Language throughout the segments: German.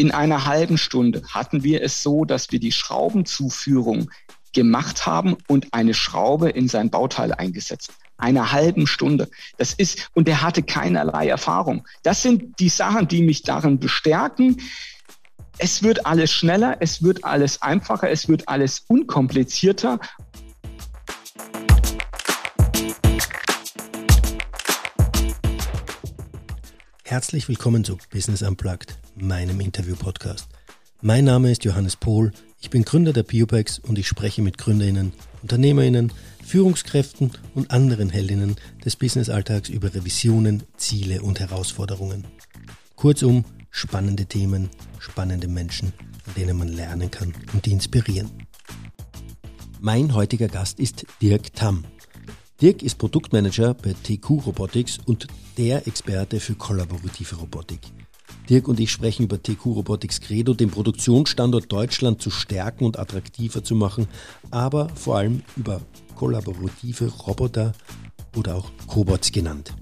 In einer halben Stunde hatten wir es so, dass wir die Schraubenzuführung gemacht haben und eine Schraube in sein Bauteil eingesetzt. Eine halben Stunde. Das ist, und er hatte keinerlei Erfahrung. Das sind die Sachen, die mich darin bestärken. Es wird alles schneller, es wird alles einfacher, es wird alles unkomplizierter Herzlich willkommen zu Business Unplugged, meinem Interview-Podcast. Mein Name ist Johannes Pohl, ich bin Gründer der Biopex und ich spreche mit GründerInnen, UnternehmerInnen, Führungskräften und anderen Heldinnen des Business-Alltags über Revisionen, Ziele und Herausforderungen. Kurzum, spannende Themen, spannende Menschen, an denen man lernen kann und die inspirieren. Mein heutiger Gast ist Dirk Tamm. Dirk ist Produktmanager bei TQ Robotics und der Experte für kollaborative Robotik. Dirk und ich sprechen über TQ Robotics Credo, den Produktionsstandort Deutschland zu stärken und attraktiver zu machen, aber vor allem über kollaborative Roboter oder auch Cobots genannt.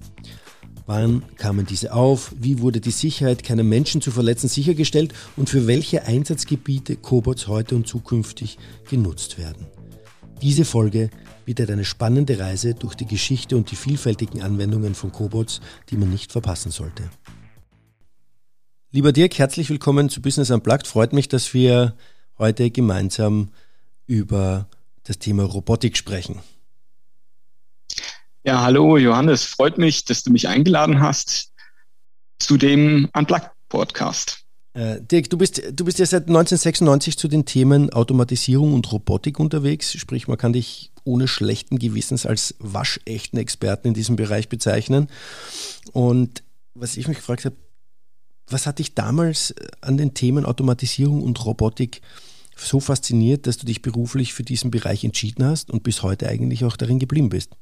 Wann kamen diese auf? Wie wurde die Sicherheit, keinen Menschen zu verletzen, sichergestellt? Und für welche Einsatzgebiete Cobots heute und zukünftig genutzt werden? Diese Folge bietet eine spannende Reise durch die Geschichte und die vielfältigen Anwendungen von Cobots, die man nicht verpassen sollte. Lieber Dirk, herzlich willkommen zu Business Unplugged. Freut mich, dass wir heute gemeinsam über das Thema Robotik sprechen. Ja, hallo Johannes, freut mich, dass du mich eingeladen hast zu dem Unplugged Podcast. Äh, Dirk, du bist, du bist ja seit 1996 zu den Themen Automatisierung und Robotik unterwegs. Sprich, man kann dich ohne schlechten Gewissens als waschechten Experten in diesem Bereich bezeichnen. Und was ich mich gefragt habe, was hat dich damals an den Themen Automatisierung und Robotik so fasziniert, dass du dich beruflich für diesen Bereich entschieden hast und bis heute eigentlich auch darin geblieben bist?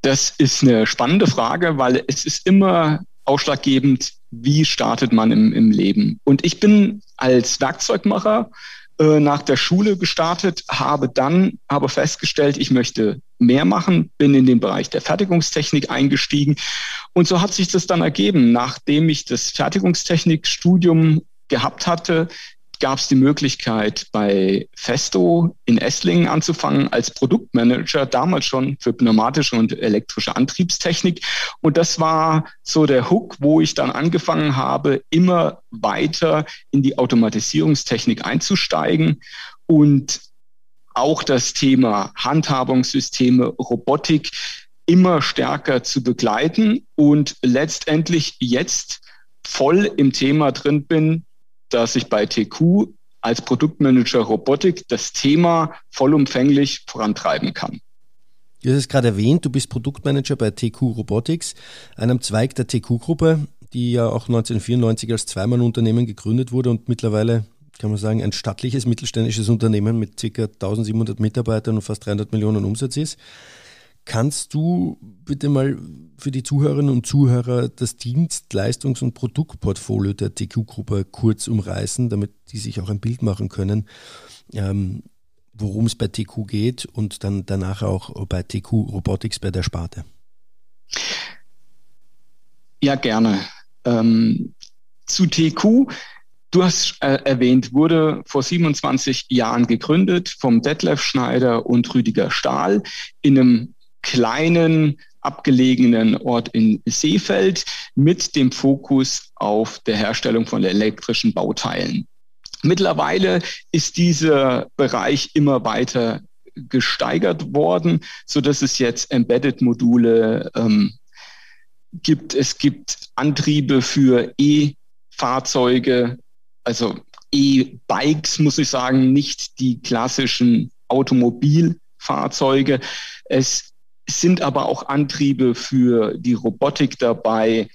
Das ist eine spannende Frage, weil es ist immer ausschlaggebend, wie startet man im, im Leben. Und ich bin als Werkzeugmacher äh, nach der Schule gestartet, habe dann aber festgestellt, ich möchte mehr machen, bin in den Bereich der Fertigungstechnik eingestiegen. Und so hat sich das dann ergeben. Nachdem ich das Fertigungstechnikstudium gehabt hatte, gab es die Möglichkeit, bei Festo in Esslingen anzufangen als Produktmanager, damals schon für pneumatische und elektrische Antriebstechnik. Und das war so der Hook, wo ich dann angefangen habe, immer weiter in die Automatisierungstechnik einzusteigen und auch das Thema Handhabungssysteme, Robotik immer stärker zu begleiten und letztendlich jetzt voll im Thema drin bin, dass ich bei TQ als Produktmanager Robotik das Thema vollumfänglich vorantreiben kann. Du hast es gerade erwähnt, du bist Produktmanager bei TQ Robotics, einem Zweig der TQ-Gruppe, die ja auch 1994 als Zweimann-Unternehmen gegründet wurde und mittlerweile, kann man sagen, ein stattliches mittelständisches Unternehmen mit ca. 1700 Mitarbeitern und fast 300 Millionen Umsatz ist. Kannst du bitte mal für die Zuhörerinnen und Zuhörer das Dienstleistungs- und Produktportfolio der TQ-Gruppe kurz umreißen, damit die sich auch ein Bild machen können, ähm, worum es bei TQ geht und dann danach auch bei TQ Robotics bei der Sparte? Ja, gerne. Ähm, zu TQ. Du hast äh, erwähnt, wurde vor 27 Jahren gegründet vom Detlef Schneider und Rüdiger Stahl in einem kleinen abgelegenen Ort in Seefeld mit dem Fokus auf der Herstellung von elektrischen Bauteilen. Mittlerweile ist dieser Bereich immer weiter gesteigert worden, so dass es jetzt Embedded-Module ähm, gibt. Es gibt Antriebe für E-Fahrzeuge, also E-Bikes, muss ich sagen, nicht die klassischen Automobilfahrzeuge. Es sind aber auch Antriebe für die Robotik dabei.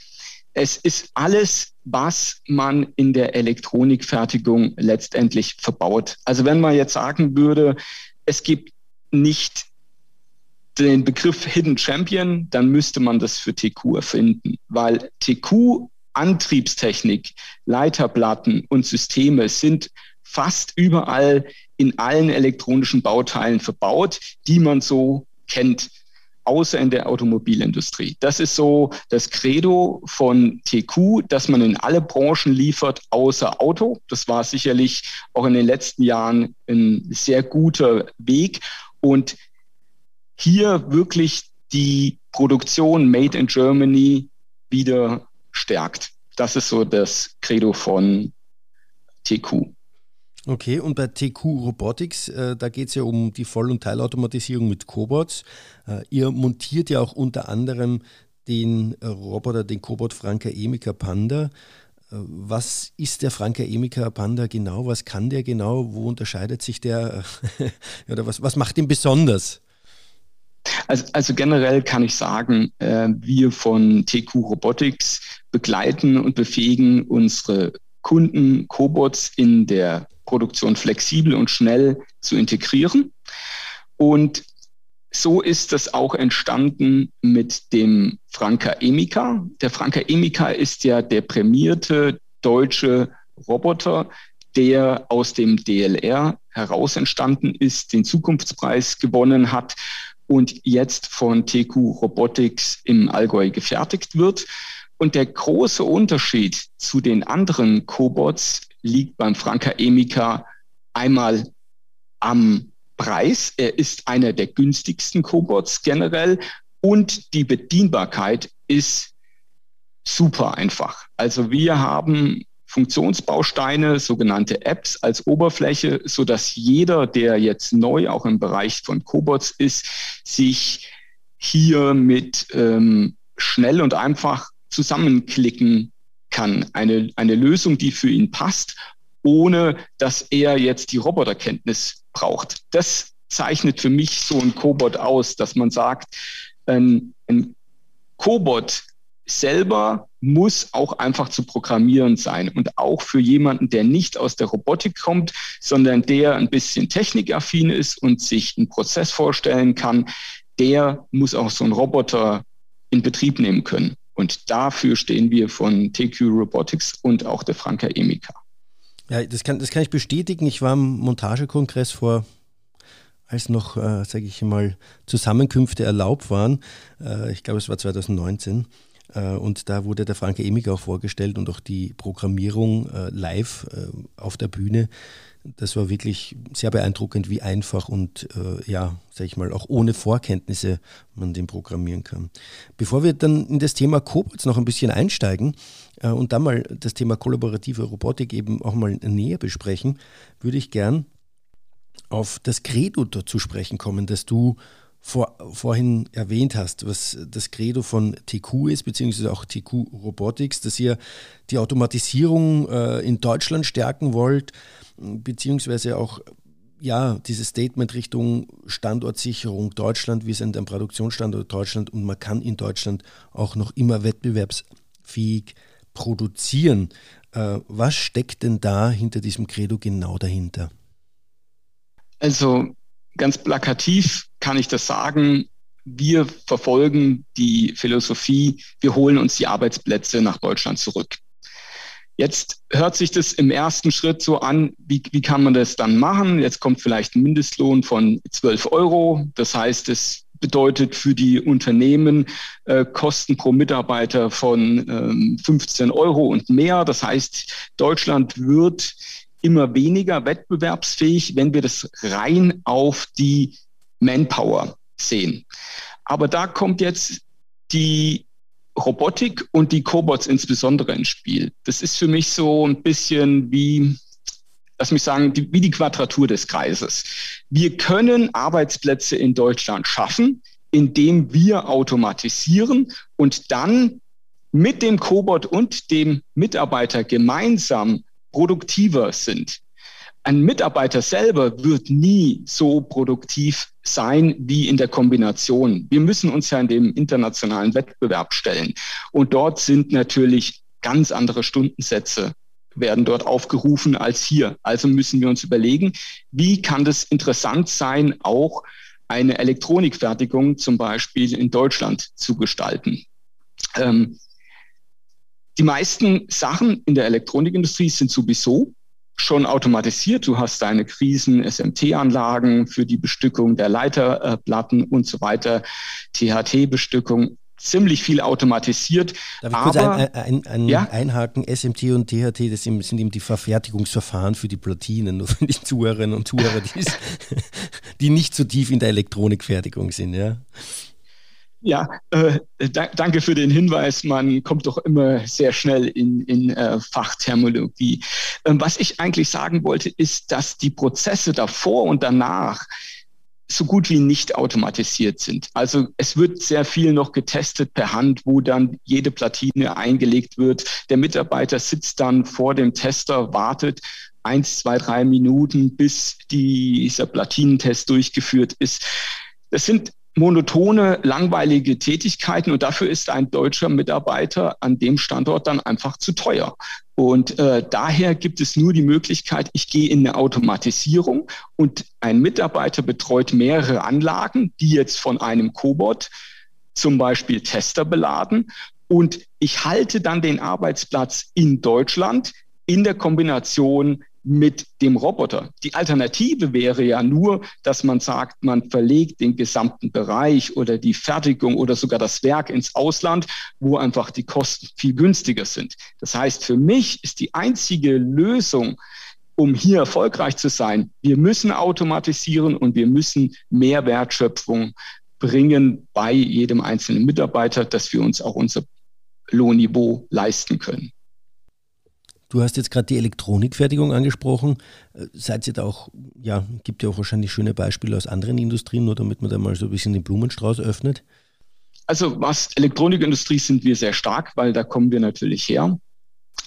Es ist alles, was man in der Elektronikfertigung letztendlich verbaut. Also wenn man jetzt sagen würde, es gibt nicht den Begriff Hidden Champion, dann müsste man das für TQ erfinden, weil TQ Antriebstechnik, Leiterplatten und Systeme sind fast überall in allen elektronischen Bauteilen verbaut, die man so kennt. Außer in der Automobilindustrie. Das ist so das Credo von TQ, dass man in alle Branchen liefert, außer Auto. Das war sicherlich auch in den letzten Jahren ein sehr guter Weg. Und hier wirklich die Produktion Made in Germany wieder stärkt. Das ist so das Credo von TQ. Okay, und bei TQ Robotics, äh, da geht es ja um die Voll- und Teilautomatisierung mit Cobots. Äh, ihr montiert ja auch unter anderem den äh, Roboter, den Cobot Franka Emica Panda. Äh, was ist der Franka Emica Panda genau? Was kann der genau? Wo unterscheidet sich der? Oder was, was macht ihn besonders? Also, also generell kann ich sagen, äh, wir von TQ Robotics begleiten und befähigen unsere Kunden Cobots in der Produktion flexibel und schnell zu integrieren. Und so ist das auch entstanden mit dem Franka Emica. Der Franka Emica ist ja der prämierte deutsche Roboter, der aus dem DLR heraus entstanden ist, den Zukunftspreis gewonnen hat und jetzt von TQ Robotics im Allgäu gefertigt wird. Und der große Unterschied zu den anderen Cobots liegt beim Franka Emica einmal am Preis. Er ist einer der günstigsten Cobots generell und die Bedienbarkeit ist super einfach. Also wir haben Funktionsbausteine, sogenannte Apps als Oberfläche, so dass jeder, der jetzt neu auch im Bereich von Cobots ist, sich hier mit ähm, schnell und einfach zusammenklicken kann. Eine, eine Lösung, die für ihn passt, ohne dass er jetzt die Roboterkenntnis braucht. Das zeichnet für mich so ein Cobot aus, dass man sagt, ein, ein Cobot selber muss auch einfach zu programmieren sein. Und auch für jemanden, der nicht aus der Robotik kommt, sondern der ein bisschen technikaffin ist und sich einen Prozess vorstellen kann, der muss auch so einen Roboter in Betrieb nehmen können. Und dafür stehen wir von TQ Robotics und auch der Franka Emika. Ja, das kann, das kann ich bestätigen. Ich war am Montagekongress vor, als noch, äh, sage ich mal, Zusammenkünfte erlaubt waren. Äh, ich glaube, es war 2019. Äh, und da wurde der Franke Emig auch vorgestellt und auch die Programmierung äh, live äh, auf der Bühne das war wirklich sehr beeindruckend, wie einfach und äh, ja, sag ich mal, auch ohne Vorkenntnisse man den programmieren kann. Bevor wir dann in das Thema Cobots noch ein bisschen einsteigen äh, und dann mal das Thema kollaborative Robotik eben auch mal näher besprechen, würde ich gern auf das Credo zu sprechen kommen, das du vor, vorhin erwähnt hast, was das Credo von TQ ist, beziehungsweise auch TQ Robotics, dass ihr die Automatisierung äh, in Deutschland stärken wollt beziehungsweise auch ja, dieses Statement Richtung Standortsicherung Deutschland, wir sind ein Produktionsstandort Deutschland und man kann in Deutschland auch noch immer wettbewerbsfähig produzieren. Äh, was steckt denn da hinter diesem Credo genau dahinter? Also ganz plakativ kann ich das sagen. Wir verfolgen die Philosophie, wir holen uns die Arbeitsplätze nach Deutschland zurück. Jetzt hört sich das im ersten Schritt so an, wie, wie kann man das dann machen? Jetzt kommt vielleicht ein Mindestlohn von 12 Euro. Das heißt, es bedeutet für die Unternehmen äh, Kosten pro Mitarbeiter von ähm, 15 Euro und mehr. Das heißt, Deutschland wird immer weniger wettbewerbsfähig, wenn wir das rein auf die Manpower sehen. Aber da kommt jetzt die Robotik und die Cobots insbesondere ins Spiel. Das ist für mich so ein bisschen wie, lass mich sagen, die, wie die Quadratur des Kreises. Wir können Arbeitsplätze in Deutschland schaffen, indem wir automatisieren und dann mit dem Cobot und dem Mitarbeiter gemeinsam produktiver sind ein Mitarbeiter selber wird nie so produktiv sein wie in der Kombination. Wir müssen uns ja in dem internationalen Wettbewerb stellen. Und dort sind natürlich ganz andere Stundensätze werden dort aufgerufen als hier. Also müssen wir uns überlegen, wie kann das interessant sein, auch eine Elektronikfertigung zum Beispiel in Deutschland zu gestalten. Ähm, die meisten Sachen in der Elektronikindustrie sind sowieso schon automatisiert. Du hast deine Krisen-SMT-Anlagen für die Bestückung der Leiterplatten und so weiter, THT-Bestückung ziemlich viel automatisiert. Darf ich kurz ein, ein, ein, ja? einhaken? SMT und THT, das sind, eben die Verfertigungsverfahren für die Platinen, nur für die Zuhörerinnen und Zuhörer, die, die nicht so tief in der Elektronikfertigung sind. Ja. Ja, äh, da, danke für den Hinweis. Man kommt doch immer sehr schnell in, in äh, Fachthermologie. Ähm, was ich eigentlich sagen wollte, ist, dass die Prozesse davor und danach so gut wie nicht automatisiert sind. Also es wird sehr viel noch getestet per Hand, wo dann jede Platine eingelegt wird. Der Mitarbeiter sitzt dann vor dem Tester, wartet eins, zwei, drei Minuten, bis dieser Platinentest durchgeführt ist. Das sind monotone, langweilige Tätigkeiten und dafür ist ein deutscher Mitarbeiter an dem Standort dann einfach zu teuer. Und äh, daher gibt es nur die Möglichkeit, ich gehe in eine Automatisierung und ein Mitarbeiter betreut mehrere Anlagen, die jetzt von einem Cobot zum Beispiel Tester beladen und ich halte dann den Arbeitsplatz in Deutschland in der Kombination mit dem Roboter. Die Alternative wäre ja nur, dass man sagt, man verlegt den gesamten Bereich oder die Fertigung oder sogar das Werk ins Ausland, wo einfach die Kosten viel günstiger sind. Das heißt, für mich ist die einzige Lösung, um hier erfolgreich zu sein, wir müssen automatisieren und wir müssen mehr Wertschöpfung bringen bei jedem einzelnen Mitarbeiter, dass wir uns auch unser Lohnniveau leisten können. Du hast jetzt gerade die Elektronikfertigung angesprochen. Äh, seid ihr da auch, ja, gibt ja auch wahrscheinlich schöne Beispiele aus anderen Industrien, nur damit man da mal so ein bisschen den Blumenstrauß öffnet? Also was Elektronikindustrie sind wir sehr stark, weil da kommen wir natürlich her.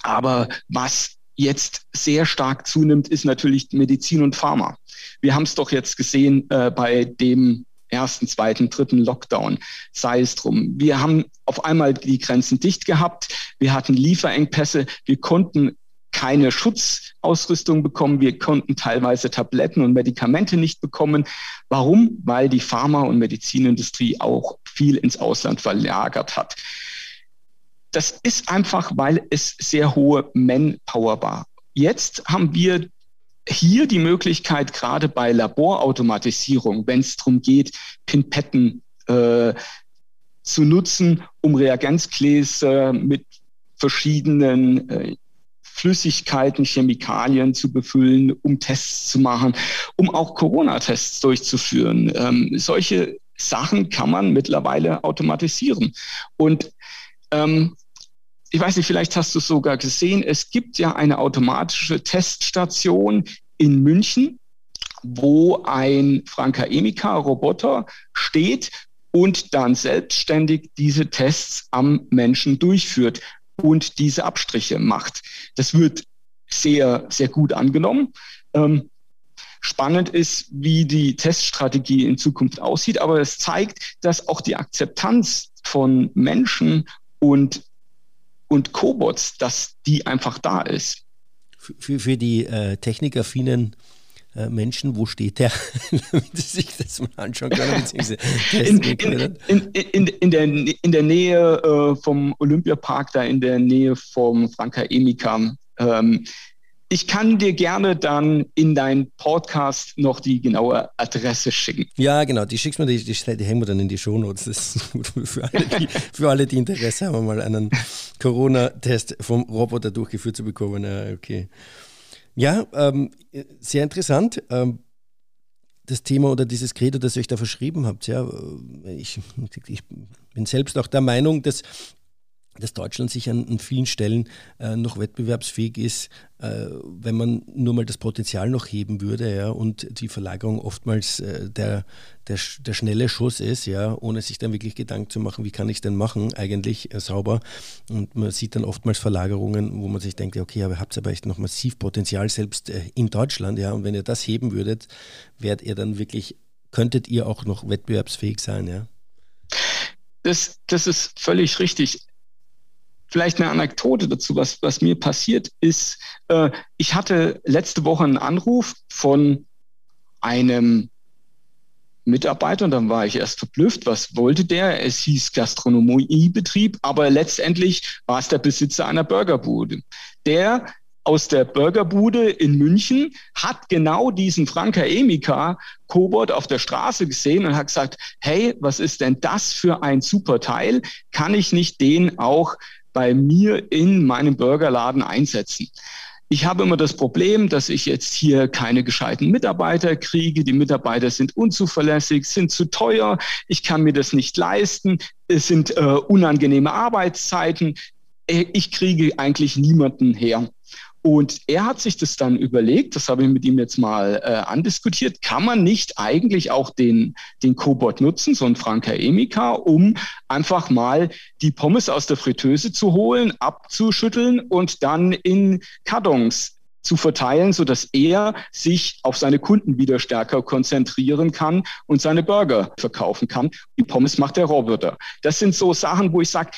Aber was jetzt sehr stark zunimmt, ist natürlich Medizin und Pharma. Wir haben es doch jetzt gesehen äh, bei dem ersten, zweiten, dritten Lockdown, sei es drum. Wir haben auf einmal die Grenzen dicht gehabt. Wir hatten Lieferengpässe. Wir konnten keine Schutzausrüstung bekommen. Wir konnten teilweise Tabletten und Medikamente nicht bekommen. Warum? Weil die Pharma- und Medizinindustrie auch viel ins Ausland verlagert hat. Das ist einfach, weil es sehr hohe Manpower war. Jetzt haben wir hier die Möglichkeit, gerade bei Laborautomatisierung, wenn es darum geht, Pinpetten äh, zu nutzen, um Reagenzgläser mit verschiedenen äh, Flüssigkeiten, Chemikalien zu befüllen, um Tests zu machen, um auch Corona-Tests durchzuführen. Ähm, solche Sachen kann man mittlerweile automatisieren. Und ähm, ich weiß nicht, vielleicht hast du es sogar gesehen, es gibt ja eine automatische Teststation in München, wo ein Franka Emika Roboter steht und dann selbstständig diese Tests am Menschen durchführt und diese Abstriche macht. Das wird sehr, sehr gut angenommen. Ähm, spannend ist, wie die Teststrategie in Zukunft aussieht, aber es zeigt, dass auch die Akzeptanz von Menschen und und Cobots, dass die einfach da ist. Für, für die äh, technikaffinen äh, Menschen, wo steht der, damit sie sich das mal anschauen können, in, in, in, in, der, in der Nähe äh, vom Olympiapark, da in der Nähe vom Franka Emika. Ähm, ich kann dir gerne dann in deinen Podcast noch die genaue Adresse schicken. Ja, genau, die schickst mir, die, die, die hängen wir dann in die Shownotes. Das ist gut für alle, die, für alle, die Interesse haben, mal einen Corona-Test vom Roboter durchgeführt zu bekommen. Ja, okay. Ja, ähm, sehr interessant. Ähm, das Thema oder dieses Credo, das ihr euch da verschrieben habt, ja, ich, ich bin selbst auch der Meinung, dass dass Deutschland sich an, an vielen Stellen äh, noch wettbewerbsfähig ist, äh, wenn man nur mal das Potenzial noch heben würde ja, und die Verlagerung oftmals äh, der, der, der schnelle Schuss ist, ja, ohne sich dann wirklich Gedanken zu machen, wie kann ich es denn machen, eigentlich äh, sauber. Und man sieht dann oftmals Verlagerungen, wo man sich denkt, okay, aber ihr habt aber echt noch massiv Potenzial, selbst äh, in Deutschland, ja, und wenn ihr das heben würdet, werdet ihr dann wirklich, könntet ihr auch noch wettbewerbsfähig sein, ja. Das, das ist völlig richtig. Vielleicht eine Anekdote dazu, was, was mir passiert ist. Äh, ich hatte letzte Woche einen Anruf von einem Mitarbeiter und dann war ich erst verblüfft, was wollte der? Es hieß Gastronomiebetrieb, aber letztendlich war es der Besitzer einer Burgerbude, der aus der Burgerbude in München hat genau diesen Franka Emika Cobot auf der Straße gesehen und hat gesagt, hey, was ist denn das für ein super Teil? Kann ich nicht den auch bei mir in meinem Burgerladen einsetzen? Ich habe immer das Problem, dass ich jetzt hier keine gescheiten Mitarbeiter kriege. Die Mitarbeiter sind unzuverlässig, sind zu teuer. Ich kann mir das nicht leisten. Es sind äh, unangenehme Arbeitszeiten. Äh, ich kriege eigentlich niemanden her. Und er hat sich das dann überlegt, das habe ich mit ihm jetzt mal äh, andiskutiert, kann man nicht eigentlich auch den, den Cobot nutzen, so ein Franka Emika, um einfach mal die Pommes aus der Fritteuse zu holen, abzuschütteln und dann in Kartons zu verteilen, so dass er sich auf seine Kunden wieder stärker konzentrieren kann und seine Burger verkaufen kann. Die Pommes macht der Roboter. Das sind so Sachen, wo ich sage,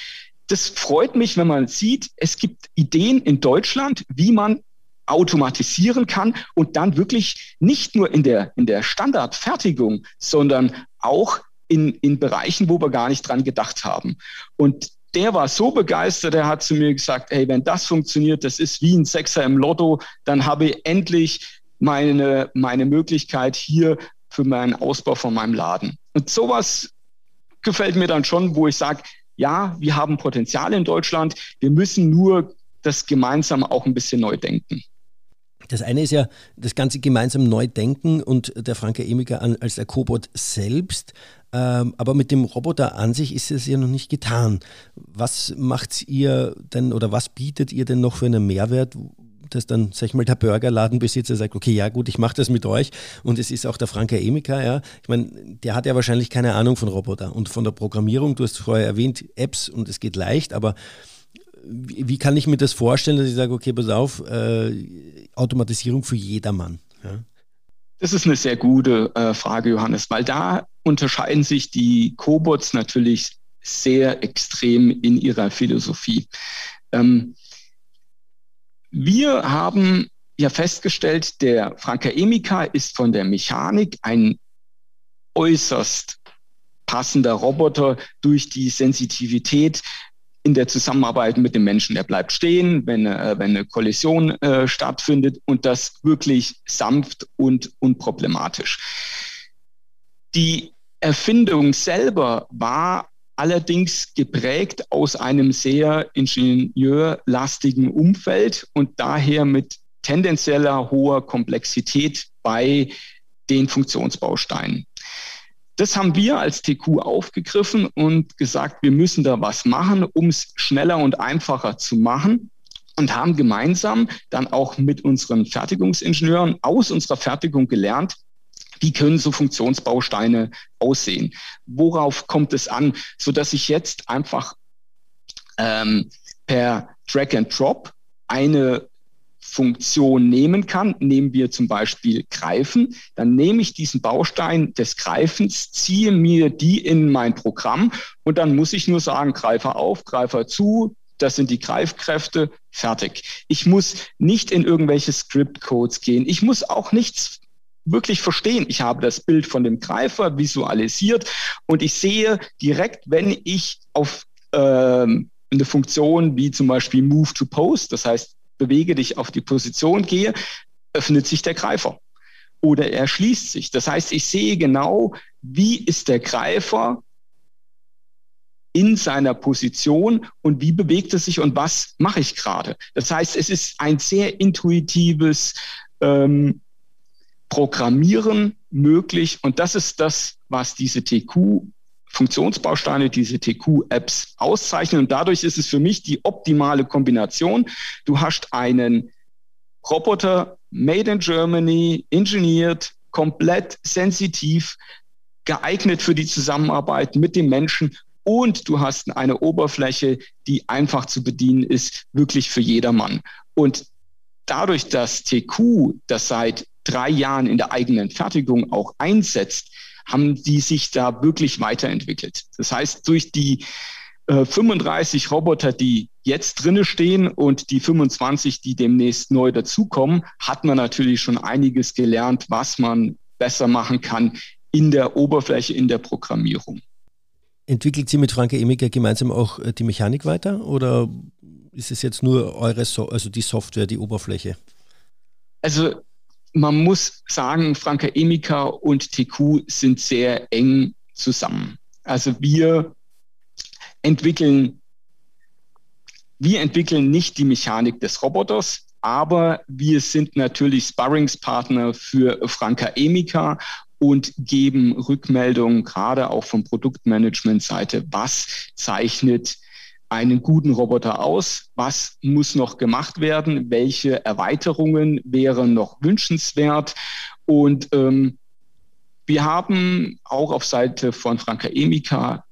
das freut mich, wenn man sieht, es gibt Ideen in Deutschland, wie man automatisieren kann und dann wirklich nicht nur in der, in der Standardfertigung, sondern auch in, in Bereichen, wo wir gar nicht dran gedacht haben. Und der war so begeistert, er hat zu mir gesagt, hey, wenn das funktioniert, das ist wie ein Sechser im Lotto, dann habe ich endlich meine, meine Möglichkeit hier für meinen Ausbau von meinem Laden. Und sowas gefällt mir dann schon, wo ich sage, ja, wir haben Potenzial in Deutschland, wir müssen nur das gemeinsam auch ein bisschen neu denken. Das eine ist ja das Ganze gemeinsam neu denken und der Franke Emiker als der Cobot selbst. Ähm, aber mit dem Roboter an sich ist es ja noch nicht getan. Was macht ihr denn oder was bietet ihr denn noch für einen Mehrwert, dass dann, sag ich mal, der Burgerladenbesitzer sagt, okay, ja gut, ich mache das mit euch und es ist auch der Franke Emika, ja. Ich meine, der hat ja wahrscheinlich keine Ahnung von Roboter und von der Programmierung. Du hast vorher erwähnt, Apps und es geht leicht, aber wie, wie kann ich mir das vorstellen, dass ich sage, okay, pass auf, äh, Automatisierung für jedermann? Ja? Das ist eine sehr gute äh, Frage, Johannes, weil da unterscheiden sich die Cobots natürlich sehr extrem in ihrer Philosophie. Ähm, wir haben ja festgestellt, der Franka Emika ist von der Mechanik ein äußerst passender Roboter durch die Sensitivität in der Zusammenarbeit mit dem Menschen. Er bleibt stehen, wenn, äh, wenn eine Kollision äh, stattfindet und das wirklich sanft und unproblematisch. Die Erfindung selber war allerdings geprägt aus einem sehr ingenieurlastigen Umfeld und daher mit tendenzieller hoher Komplexität bei den Funktionsbausteinen. Das haben wir als TQ aufgegriffen und gesagt, wir müssen da was machen, um es schneller und einfacher zu machen und haben gemeinsam dann auch mit unseren Fertigungsingenieuren aus unserer Fertigung gelernt, wie können so Funktionsbausteine aussehen? Worauf kommt es an, so dass ich jetzt einfach ähm, per Drag and Drop eine Funktion nehmen kann. Nehmen wir zum Beispiel Greifen, dann nehme ich diesen Baustein des Greifens, ziehe mir die in mein Programm und dann muss ich nur sagen, Greifer auf, Greifer zu, das sind die Greifkräfte, fertig. Ich muss nicht in irgendwelche Script-Codes gehen. Ich muss auch nichts wirklich verstehen. Ich habe das Bild von dem Greifer visualisiert und ich sehe direkt, wenn ich auf ähm, eine Funktion wie zum Beispiel Move to Post, das heißt, bewege dich auf die Position gehe, öffnet sich der Greifer oder er schließt sich. Das heißt, ich sehe genau, wie ist der Greifer in seiner Position und wie bewegt er sich und was mache ich gerade. Das heißt, es ist ein sehr intuitives ähm, Programmieren möglich. Und das ist das, was diese TQ Funktionsbausteine, diese TQ-Apps auszeichnen. Und dadurch ist es für mich die optimale Kombination. Du hast einen Roboter made in Germany, engineert, komplett sensitiv, geeignet für die Zusammenarbeit mit dem Menschen und du hast eine Oberfläche, die einfach zu bedienen ist, wirklich für jedermann. Und dadurch, dass TQ das seit drei Jahren in der eigenen Fertigung auch einsetzt, haben die sich da wirklich weiterentwickelt. Das heißt, durch die äh, 35 Roboter, die jetzt drinne stehen und die 25, die demnächst neu dazukommen, hat man natürlich schon einiges gelernt, was man besser machen kann in der Oberfläche, in der Programmierung. Entwickelt sie mit Franke Emiger gemeinsam auch äh, die Mechanik weiter oder ist es jetzt nur eure, so also die Software, die Oberfläche? Also man muss sagen, Franka Emika und TQ sind sehr eng zusammen. Also wir entwickeln, wir entwickeln nicht die Mechanik des Roboters, aber wir sind natürlich Sparringspartner für Franka Emika und geben Rückmeldungen gerade auch vom Produktmanagement-Seite. Was zeichnet einen guten Roboter aus? Was muss noch gemacht werden? Welche Erweiterungen wären noch wünschenswert? Und ähm, wir haben auch auf Seite von Franka Emika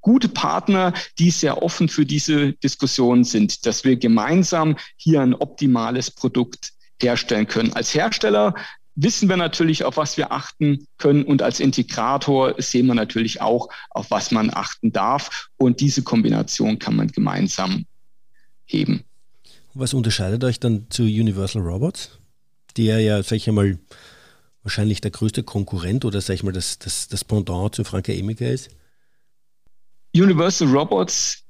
gute Partner, die sehr offen für diese Diskussion sind, dass wir gemeinsam hier ein optimales Produkt herstellen können. Als Hersteller wissen wir natürlich, auf was wir achten können. Und als Integrator sehen wir natürlich auch, auf was man achten darf. Und diese Kombination kann man gemeinsam heben. Was unterscheidet euch dann zu Universal Robots, der ja, sag ich einmal, wahrscheinlich der größte Konkurrent oder sag ich mal das, das, das Pendant zu Franka Emika ist? Universal Robots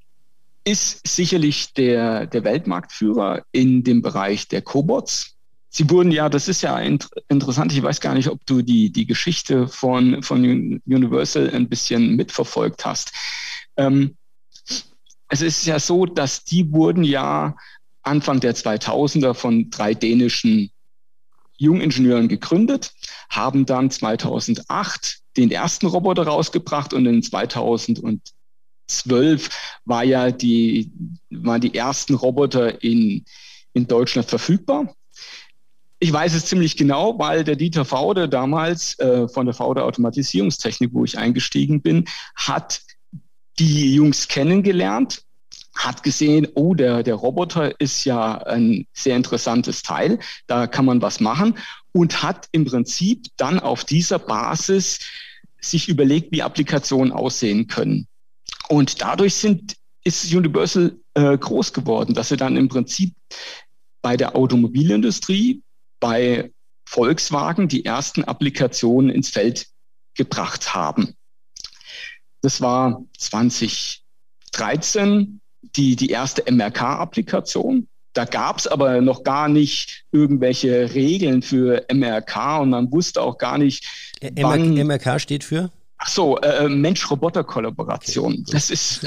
ist sicherlich der, der Weltmarktführer in dem Bereich der Cobots. Sie wurden ja, das ist ja int interessant, ich weiß gar nicht, ob du die, die Geschichte von, von Universal ein bisschen mitverfolgt hast. Ähm, es ist ja so, dass die wurden ja Anfang der 2000er von drei dänischen Jungingenieuren gegründet, haben dann 2008 den ersten Roboter rausgebracht und in 2012 war ja die, waren die ersten Roboter in, in Deutschland verfügbar. Ich weiß es ziemlich genau, weil der Dieter Faude damals äh, von der Faude Automatisierungstechnik, wo ich eingestiegen bin, hat die Jungs kennengelernt, hat gesehen, oh, der, der Roboter ist ja ein sehr interessantes Teil, da kann man was machen und hat im Prinzip dann auf dieser Basis sich überlegt, wie Applikationen aussehen können. Und dadurch sind, ist Universal äh, groß geworden, dass sie dann im Prinzip bei der Automobilindustrie bei Volkswagen die ersten Applikationen ins Feld gebracht haben. Das war 2013 die, die erste MRK-Applikation. Da gab es aber noch gar nicht irgendwelche Regeln für MRK und man wusste auch gar nicht. wann MRK steht für? Ach so, äh, äh, Mensch-Roboter-Kollaboration. Okay, das ist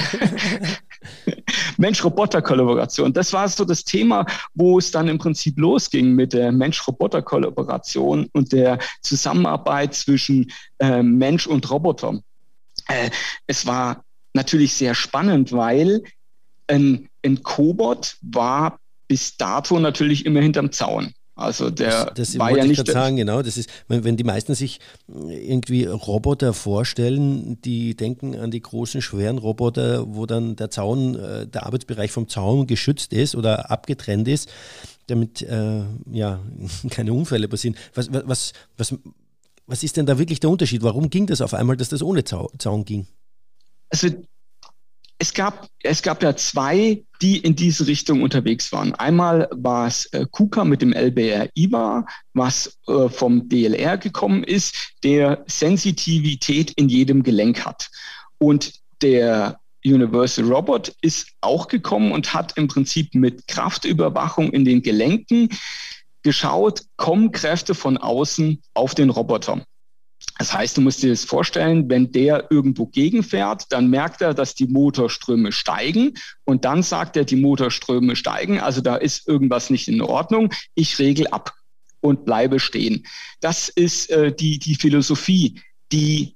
Mensch-Roboter-Kollaboration. Das war so das Thema, wo es dann im Prinzip losging mit der Mensch-Roboter-Kollaboration und der Zusammenarbeit zwischen äh, Mensch und Roboter. Äh, es war natürlich sehr spannend, weil ein, ein Cobot war bis dato natürlich immer hinterm Zaun. Also der das, das war ja nicht. Ich sagen, genau, das ist, wenn, wenn, die meisten sich irgendwie Roboter vorstellen, die denken an die großen, schweren Roboter, wo dann der Zaun, äh, der Arbeitsbereich vom Zaun geschützt ist oder abgetrennt ist, damit äh, ja keine Unfälle passieren. Was, was, was, was ist denn da wirklich der Unterschied? Warum ging das auf einmal, dass das ohne Zaun ging? Also es gab, es gab ja zwei, die in diese Richtung unterwegs waren. Einmal war es äh, KUKA mit dem LBR IWA, was äh, vom DLR gekommen ist, der Sensitivität in jedem Gelenk hat. Und der Universal Robot ist auch gekommen und hat im Prinzip mit Kraftüberwachung in den Gelenken geschaut, kommen Kräfte von außen auf den Roboter. Das heißt, du musst dir das vorstellen, wenn der irgendwo gegenfährt, dann merkt er, dass die Motorströme steigen und dann sagt er, die Motorströme steigen, also da ist irgendwas nicht in Ordnung, ich regel ab und bleibe stehen. Das ist äh, die, die Philosophie, die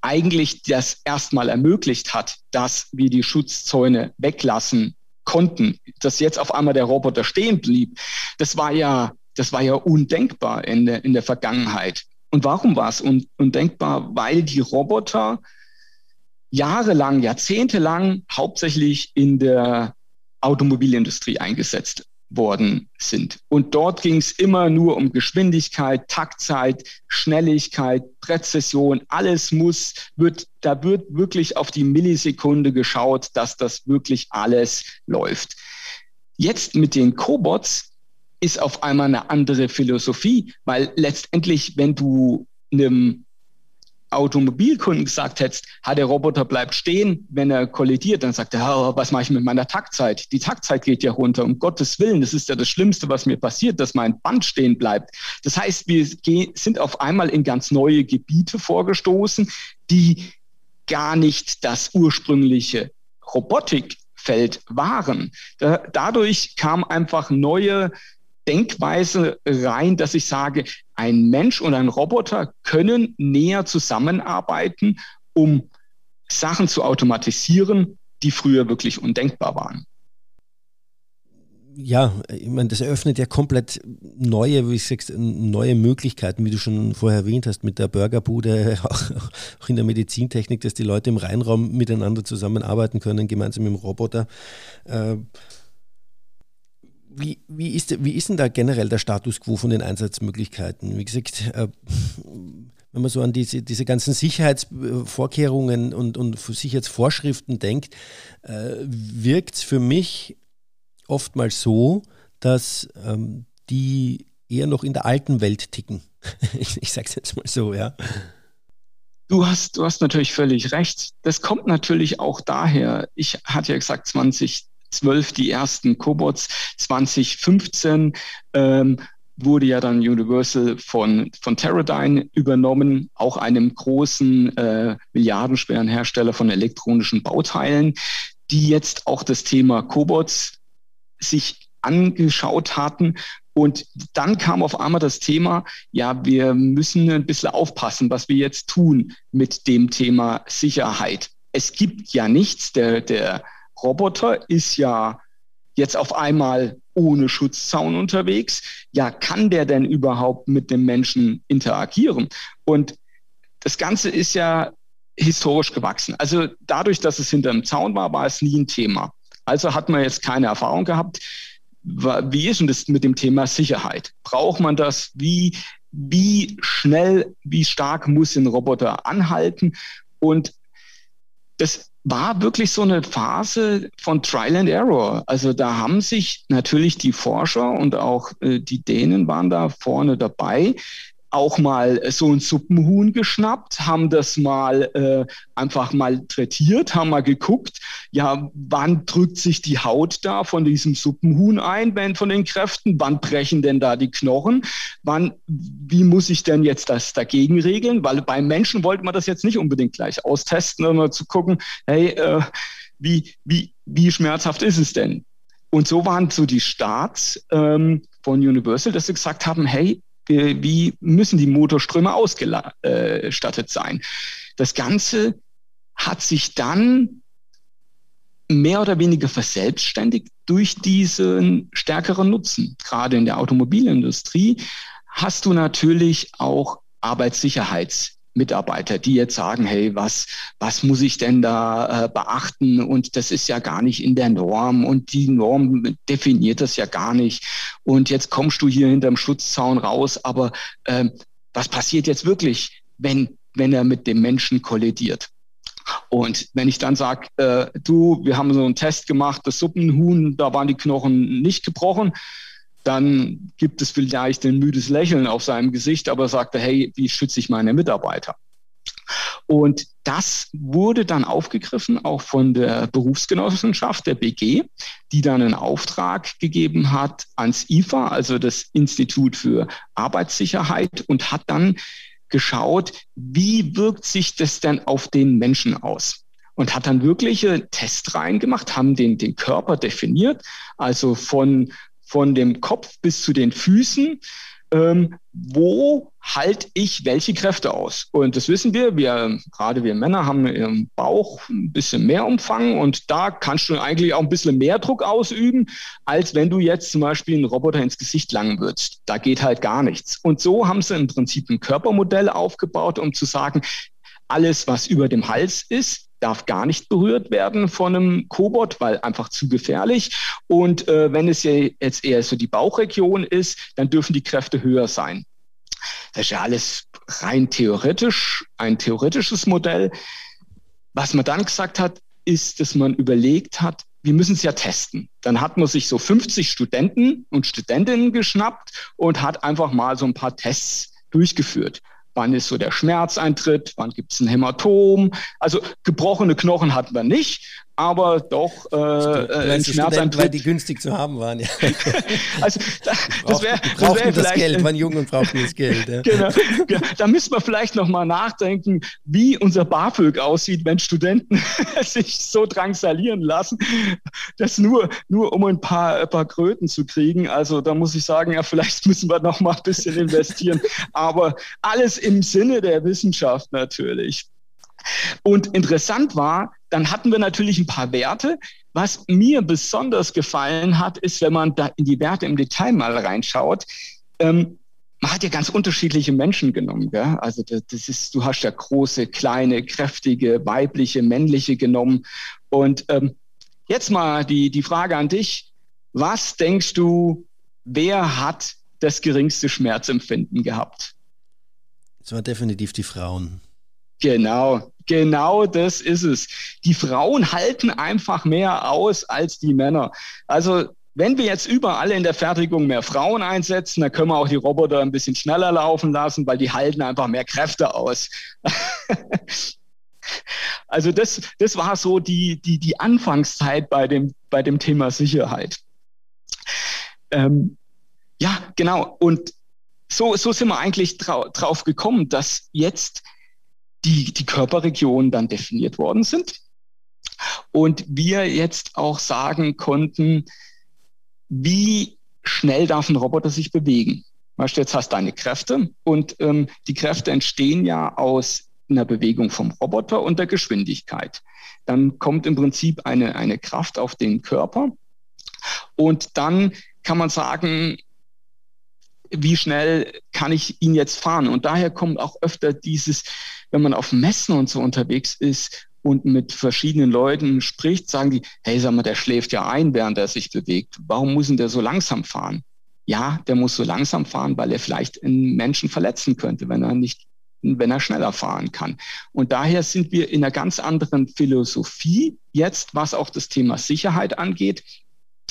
eigentlich das erstmal ermöglicht hat, dass wir die Schutzzäune weglassen konnten, dass jetzt auf einmal der Roboter stehen blieb. Das war ja, das war ja undenkbar in der, in der Vergangenheit. Und warum war es un undenkbar? Weil die Roboter jahrelang, jahrzehntelang hauptsächlich in der Automobilindustrie eingesetzt worden sind. Und dort ging es immer nur um Geschwindigkeit, Taktzeit, Schnelligkeit, Präzision. Alles muss, wird, da wird wirklich auf die Millisekunde geschaut, dass das wirklich alles läuft. Jetzt mit den Cobots ist auf einmal eine andere Philosophie, weil letztendlich, wenn du einem Automobilkunden gesagt hättest, hat der Roboter bleibt stehen, wenn er kollidiert, dann sagt er, was mache ich mit meiner Taktzeit? Die Taktzeit geht ja runter, um Gottes Willen, das ist ja das Schlimmste, was mir passiert, dass mein Band stehen bleibt. Das heißt, wir sind auf einmal in ganz neue Gebiete vorgestoßen, die gar nicht das ursprüngliche Robotikfeld waren. Da, dadurch kam einfach neue Denkweise rein, dass ich sage, ein Mensch und ein Roboter können näher zusammenarbeiten, um Sachen zu automatisieren, die früher wirklich undenkbar waren ja, ich meine, das eröffnet ja komplett neue, wie ich sagst, neue Möglichkeiten, wie du schon vorher erwähnt hast, mit der Burgerbude, auch, auch in der Medizintechnik, dass die Leute im Reinraum miteinander zusammenarbeiten können, gemeinsam mit dem Roboter. Äh, wie, wie, ist, wie ist denn da generell der Status quo von den Einsatzmöglichkeiten? Wie gesagt, äh, wenn man so an diese, diese ganzen Sicherheitsvorkehrungen und, und Sicherheitsvorschriften denkt, äh, wirkt es für mich oftmals so, dass ähm, die eher noch in der alten Welt ticken. ich ich sage es jetzt mal so, ja. Du hast, du hast natürlich völlig recht. Das kommt natürlich auch daher. Ich hatte ja gesagt, 2012 die ersten Cobots, 2015 ähm, wurde ja dann Universal von, von Teradyne übernommen, auch einem großen äh, milliardenschweren Hersteller von elektronischen Bauteilen, die jetzt auch das Thema Cobots sich angeschaut hatten. Und dann kam auf einmal das Thema, ja, wir müssen ein bisschen aufpassen, was wir jetzt tun mit dem Thema Sicherheit. Es gibt ja nichts, der, der Roboter ist ja jetzt auf einmal ohne Schutzzaun unterwegs. Ja, kann der denn überhaupt mit dem Menschen interagieren? Und das Ganze ist ja historisch gewachsen. Also dadurch, dass es hinter dem Zaun war, war es nie ein Thema. Also hat man jetzt keine Erfahrung gehabt. Wie ist denn das mit dem Thema Sicherheit? Braucht man das? Wie, wie schnell, wie stark muss ein Roboter anhalten? Und das war wirklich so eine Phase von Trial and Error. Also da haben sich natürlich die Forscher und auch äh, die Dänen waren da vorne dabei, auch mal so ein Suppenhuhn geschnappt, haben das mal äh, einfach malträtiert, haben mal geguckt, ja, wann drückt sich die Haut da von diesem Suppenhuhn ein, wenn von den Kräften, wann brechen denn da die Knochen, wann, wie muss ich denn jetzt das dagegen regeln? Weil beim Menschen wollte man das jetzt nicht unbedingt gleich austesten, sondern zu gucken, hey, äh, wie, wie, wie schmerzhaft ist es denn? Und so waren so die Starts ähm, von Universal, dass sie gesagt haben, hey, wie müssen die Motorströme ausgestattet sein. Das Ganze hat sich dann mehr oder weniger verselbstständigt durch diesen stärkeren Nutzen. Gerade in der Automobilindustrie hast du natürlich auch Arbeitssicherheits Mitarbeiter, die jetzt sagen, hey, was, was muss ich denn da äh, beachten? Und das ist ja gar nicht in der Norm und die Norm definiert das ja gar nicht. Und jetzt kommst du hier hinterm Schutzzaun raus, aber äh, was passiert jetzt wirklich, wenn, wenn er mit dem Menschen kollidiert? Und wenn ich dann sage, äh, du, wir haben so einen Test gemacht, das Suppenhuhn, da waren die Knochen nicht gebrochen, dann gibt es vielleicht ein müdes Lächeln auf seinem Gesicht, aber sagt er, hey, wie schütze ich meine Mitarbeiter? Und das wurde dann aufgegriffen, auch von der Berufsgenossenschaft, der BG, die dann einen Auftrag gegeben hat ans IFA, also das Institut für Arbeitssicherheit, und hat dann geschaut, wie wirkt sich das denn auf den Menschen aus? Und hat dann wirkliche Testreihen gemacht, haben den, den Körper definiert, also von von dem Kopf bis zu den Füßen, ähm, wo halte ich welche Kräfte aus? Und das wissen wir, wir, gerade wir Männer haben im Bauch ein bisschen mehr Umfang und da kannst du eigentlich auch ein bisschen mehr Druck ausüben, als wenn du jetzt zum Beispiel einen Roboter ins Gesicht langen würdest. Da geht halt gar nichts. Und so haben sie im Prinzip ein Körpermodell aufgebaut, um zu sagen, alles, was über dem Hals ist, darf gar nicht berührt werden von einem Cobot, weil einfach zu gefährlich. Und äh, wenn es jetzt eher so die Bauchregion ist, dann dürfen die Kräfte höher sein. Das ist ja alles rein theoretisch, ein theoretisches Modell. Was man dann gesagt hat, ist, dass man überlegt hat, wir müssen es ja testen. Dann hat man sich so 50 Studenten und Studentinnen geschnappt und hat einfach mal so ein paar Tests durchgeführt. Wann ist so der Schmerzeintritt, wann gibt es ein Hämatom. Also gebrochene Knochen hatten wir nicht, aber doch äh, äh ein Schmerzeintritt. Weil die günstig zu haben waren, ja. also da, das wäre das, wär das Geld, waren jung und brauchten das Geld. Ja. genau, ja, da müssen wir vielleicht nochmal nachdenken, wie unser BAföG aussieht, wenn Studenten sich so drangsalieren lassen, das nur, nur um ein paar, ein paar Kröten zu kriegen. Also da muss ich sagen, ja, vielleicht müssen wir nochmal ein bisschen investieren. aber alles im Sinne der Wissenschaft natürlich. Und interessant war, dann hatten wir natürlich ein paar Werte. Was mir besonders gefallen hat, ist, wenn man da in die Werte im Detail mal reinschaut, ähm, man hat ja ganz unterschiedliche Menschen genommen. Gell? Also das, das ist, du hast ja große, kleine, kräftige, weibliche, männliche genommen. Und ähm, jetzt mal die, die Frage an dich. Was denkst du, wer hat das geringste Schmerzempfinden gehabt? Das waren definitiv die Frauen. Genau, genau das ist es. Die Frauen halten einfach mehr aus als die Männer. Also wenn wir jetzt überall in der Fertigung mehr Frauen einsetzen, dann können wir auch die Roboter ein bisschen schneller laufen lassen, weil die halten einfach mehr Kräfte aus. also das, das war so die, die, die Anfangszeit bei dem, bei dem Thema Sicherheit. Ähm, ja, genau. Und so, so sind wir eigentlich drauf gekommen, dass jetzt die, die Körperregionen dann definiert worden sind. Und wir jetzt auch sagen konnten, wie schnell darf ein Roboter sich bewegen? Weißt du, jetzt hast du deine Kräfte und ähm, die Kräfte entstehen ja aus einer Bewegung vom Roboter und der Geschwindigkeit. Dann kommt im Prinzip eine, eine Kraft auf den Körper und dann kann man sagen, wie schnell kann ich ihn jetzt fahren? Und daher kommt auch öfter dieses, wenn man auf Messen und so unterwegs ist und mit verschiedenen Leuten spricht, sagen die, hey, sag mal, der schläft ja ein, während er sich bewegt. Warum muss denn der so langsam fahren? Ja, der muss so langsam fahren, weil er vielleicht einen Menschen verletzen könnte, wenn er nicht wenn er schneller fahren kann. Und daher sind wir in einer ganz anderen Philosophie jetzt, was auch das Thema Sicherheit angeht.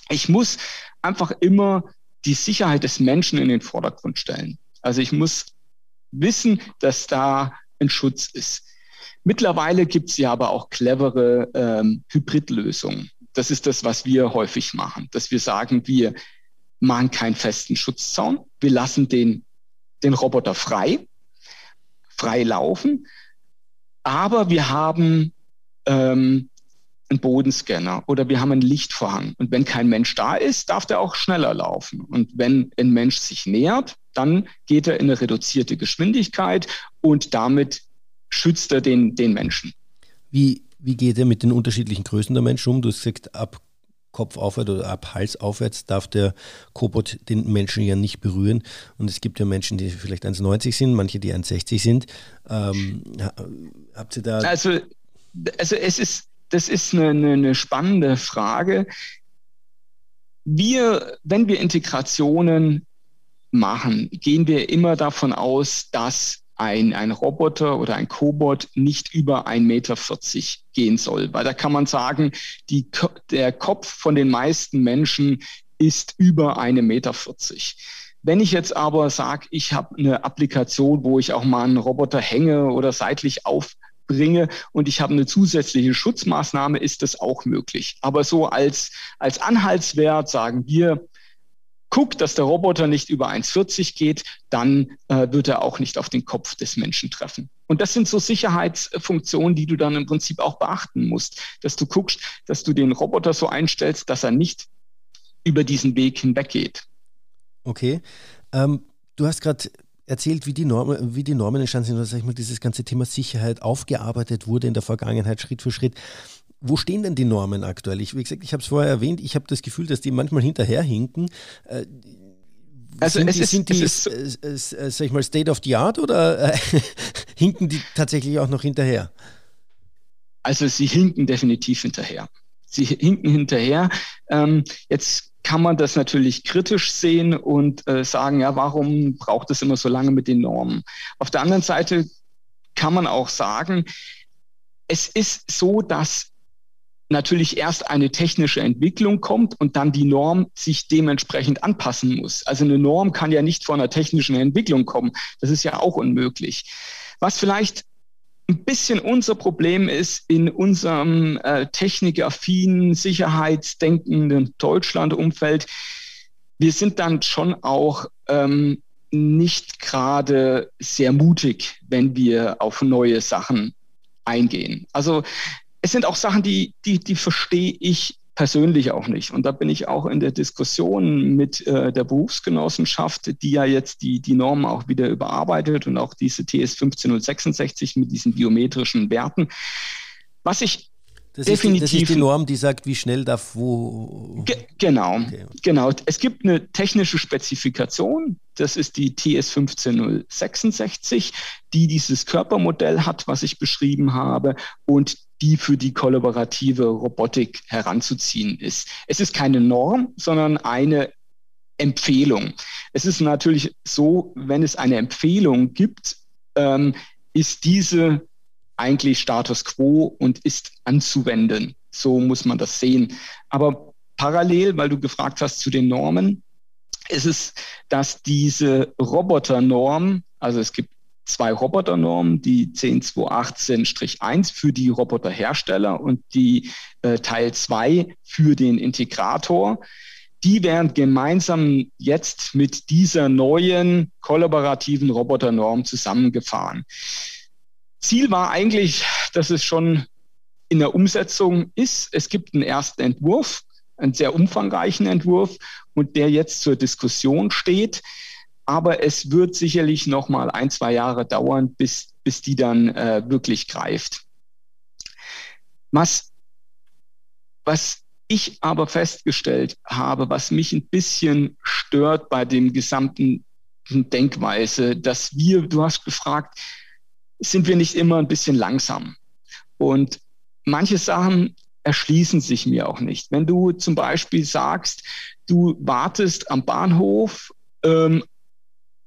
Ich muss einfach immer die Sicherheit des Menschen in den Vordergrund stellen. Also ich muss wissen, dass da ein Schutz ist. Mittlerweile gibt es ja aber auch clevere ähm, Hybridlösungen. Das ist das, was wir häufig machen, dass wir sagen, wir machen keinen festen Schutzzaun, wir lassen den, den Roboter frei, frei laufen, aber wir haben ähm, einen Bodenscanner oder wir haben einen Lichtvorhang. Und wenn kein Mensch da ist, darf der auch schneller laufen. Und wenn ein Mensch sich nähert, dann geht er in eine reduzierte Geschwindigkeit und damit schützt er den, den Menschen. Wie, wie geht er mit den unterschiedlichen Größen der Menschen um? Du hast gesagt, ab Kopf aufwärts oder ab Hals aufwärts darf der Cobot den Menschen ja nicht berühren. Und es gibt ja Menschen, die vielleicht 1,90 sind, manche, die 1,60 sind. Ähm, habt ihr da. Also, also es ist, das ist eine, eine, eine spannende Frage. Wir, wenn wir Integrationen machen, gehen wir immer davon aus, dass ein, ein Roboter oder ein Cobot nicht über 1,40 Meter gehen soll. Weil da kann man sagen, die, der Kopf von den meisten Menschen ist über 1,40 Meter. Wenn ich jetzt aber sage, ich habe eine Applikation, wo ich auch mal einen Roboter hänge oder seitlich aufbringe und ich habe eine zusätzliche Schutzmaßnahme, ist das auch möglich. Aber so als, als Anhaltswert sagen wir, guckt, dass der Roboter nicht über 1,40 geht, dann äh, wird er auch nicht auf den Kopf des Menschen treffen. Und das sind so Sicherheitsfunktionen, die du dann im Prinzip auch beachten musst, dass du guckst, dass du den Roboter so einstellst, dass er nicht über diesen Weg hinweggeht. Okay. Ähm, du hast gerade erzählt, wie die, Normen, wie die Normen entstanden sind, oder sag ich mal, dieses ganze Thema Sicherheit aufgearbeitet wurde in der Vergangenheit Schritt für Schritt. Wo stehen denn die Normen aktuell? Ich, wie gesagt, ich habe es vorher erwähnt, ich habe das Gefühl, dass die manchmal hinterherhinken. Äh, also sind es die, ist, sind die, ist, äh, äh, sag ich mal, State of the Art oder äh, hinken die tatsächlich auch noch hinterher? Also sie hinken definitiv hinterher. Sie hinken hinterher. Ähm, jetzt kann man das natürlich kritisch sehen und äh, sagen, ja, warum braucht es immer so lange mit den Normen? Auf der anderen Seite kann man auch sagen, es ist so, dass natürlich erst eine technische Entwicklung kommt und dann die Norm sich dementsprechend anpassen muss. Also eine Norm kann ja nicht von einer technischen Entwicklung kommen. Das ist ja auch unmöglich. Was vielleicht ein bisschen unser Problem ist in unserem äh, technikaffinen, sicherheitsdenkenden Deutschland-Umfeld. Wir sind dann schon auch ähm, nicht gerade sehr mutig, wenn wir auf neue Sachen eingehen. Also es sind auch Sachen, die, die, die verstehe ich persönlich auch nicht. Und da bin ich auch in der Diskussion mit äh, der Berufsgenossenschaft, die ja jetzt die, die Normen auch wieder überarbeitet und auch diese TS 15066 mit diesen biometrischen Werten. Was ich das definitiv. Ist die, das ist die Norm, die sagt, wie schnell darf wo. Ge genau, okay. genau. Es gibt eine technische Spezifikation, das ist die TS 15066, die dieses Körpermodell hat, was ich beschrieben habe, und die für die kollaborative Robotik heranzuziehen ist. Es ist keine Norm, sondern eine Empfehlung. Es ist natürlich so, wenn es eine Empfehlung gibt, ähm, ist diese eigentlich Status quo und ist anzuwenden. So muss man das sehen. Aber parallel, weil du gefragt hast zu den Normen, ist es, dass diese Roboternorm, also es gibt zwei Roboternormen, die 10218-1 für die Roboterhersteller und die äh, Teil 2 für den Integrator. Die werden gemeinsam jetzt mit dieser neuen kollaborativen Roboternorm zusammengefahren. Ziel war eigentlich, dass es schon in der Umsetzung ist. Es gibt einen ersten Entwurf, einen sehr umfangreichen Entwurf und der jetzt zur Diskussion steht. Aber es wird sicherlich noch mal ein, zwei Jahre dauern, bis, bis die dann äh, wirklich greift. Was, was ich aber festgestellt habe, was mich ein bisschen stört bei dem gesamten Denkweise, dass wir, du hast gefragt, sind wir nicht immer ein bisschen langsam? Und manche Sachen erschließen sich mir auch nicht. Wenn du zum Beispiel sagst, du wartest am Bahnhof ähm,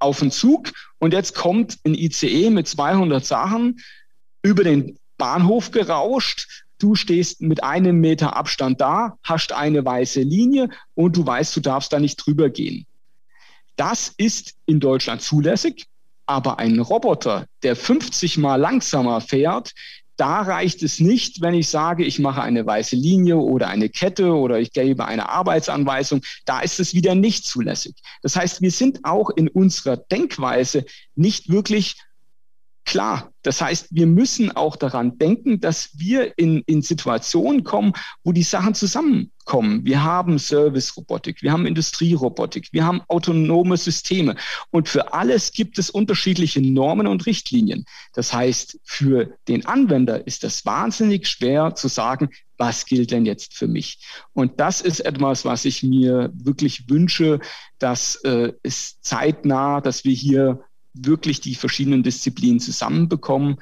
auf den Zug und jetzt kommt ein ICE mit 200 Sachen über den Bahnhof gerauscht. Du stehst mit einem Meter Abstand da, hast eine weiße Linie und du weißt, du darfst da nicht drüber gehen. Das ist in Deutschland zulässig, aber ein Roboter, der 50 mal langsamer fährt, da reicht es nicht, wenn ich sage, ich mache eine weiße Linie oder eine Kette oder ich gebe eine Arbeitsanweisung. Da ist es wieder nicht zulässig. Das heißt, wir sind auch in unserer Denkweise nicht wirklich klar. Das heißt, wir müssen auch daran denken, dass wir in, in Situationen kommen, wo die Sachen zusammenkommen. Wir haben Service-Robotik, wir haben Industrierobotik, wir haben autonome Systeme. Und für alles gibt es unterschiedliche Normen und Richtlinien. Das heißt, für den Anwender ist das wahnsinnig schwer zu sagen, was gilt denn jetzt für mich? Und das ist etwas, was ich mir wirklich wünsche, dass äh, es zeitnah, dass wir hier wirklich die verschiedenen Disziplinen zusammenbekommen,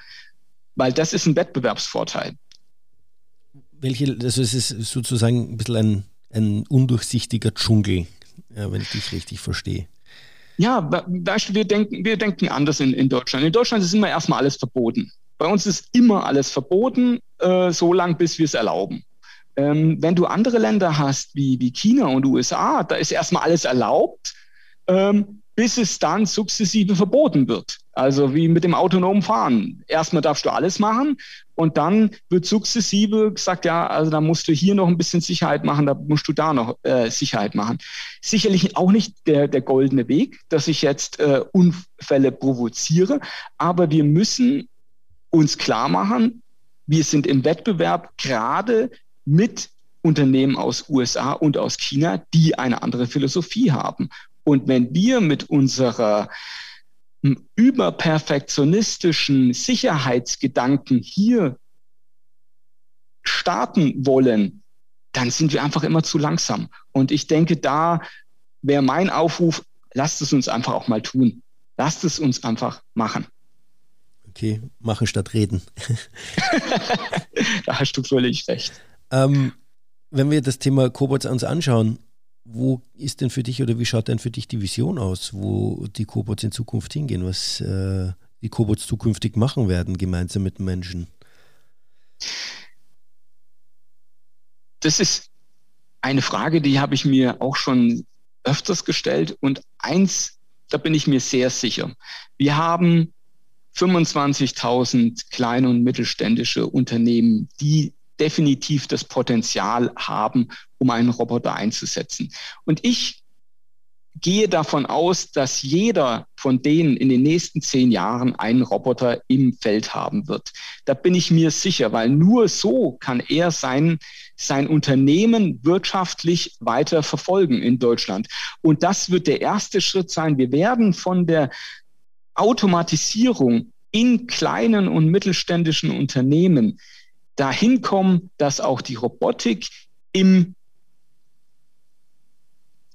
weil das ist ein Wettbewerbsvorteil. Welche, also es ist sozusagen ein bisschen ein, ein undurchsichtiger Dschungel, wenn ich dich richtig verstehe. Ja, wir denken, wir denken anders in, in Deutschland. In Deutschland ist immer erstmal alles verboten. Bei uns ist immer alles verboten, äh, so lange, bis wir es erlauben. Ähm, wenn du andere Länder hast, wie, wie China und USA, da ist erstmal alles erlaubt. Ähm, bis es dann sukzessive verboten wird. Also wie mit dem autonomen Fahren. Erstmal darfst du alles machen und dann wird sukzessive gesagt, ja, also da musst du hier noch ein bisschen Sicherheit machen, da musst du da noch äh, Sicherheit machen. Sicherlich auch nicht der, der goldene Weg, dass ich jetzt äh, Unfälle provoziere, aber wir müssen uns klar machen, wir sind im Wettbewerb gerade mit Unternehmen aus USA und aus China, die eine andere Philosophie haben. Und wenn wir mit unserer hm, überperfektionistischen Sicherheitsgedanken hier starten wollen, dann sind wir einfach immer zu langsam. Und ich denke, da wäre mein Aufruf, lasst es uns einfach auch mal tun. Lasst es uns einfach machen. Okay, machen statt reden. da hast du völlig recht. Ähm, wenn wir das Thema Kobots uns anschauen, wo ist denn für dich oder wie schaut denn für dich die Vision aus, wo die Kobots in Zukunft hingehen, was äh, die Kobots zukünftig machen werden, gemeinsam mit Menschen? das ist eine Frage, die habe ich mir auch schon öfters gestellt. Und eins, da bin ich mir sehr sicher. Wir haben 25.000 kleine und mittelständische Unternehmen, die definitiv das Potenzial haben, um einen Roboter einzusetzen. Und ich gehe davon aus, dass jeder von denen in den nächsten zehn Jahren einen Roboter im Feld haben wird. Da bin ich mir sicher, weil nur so kann er sein, sein Unternehmen wirtschaftlich weiter verfolgen in Deutschland. Und das wird der erste Schritt sein. Wir werden von der Automatisierung in kleinen und mittelständischen Unternehmen dahin kommen, dass auch die Robotik im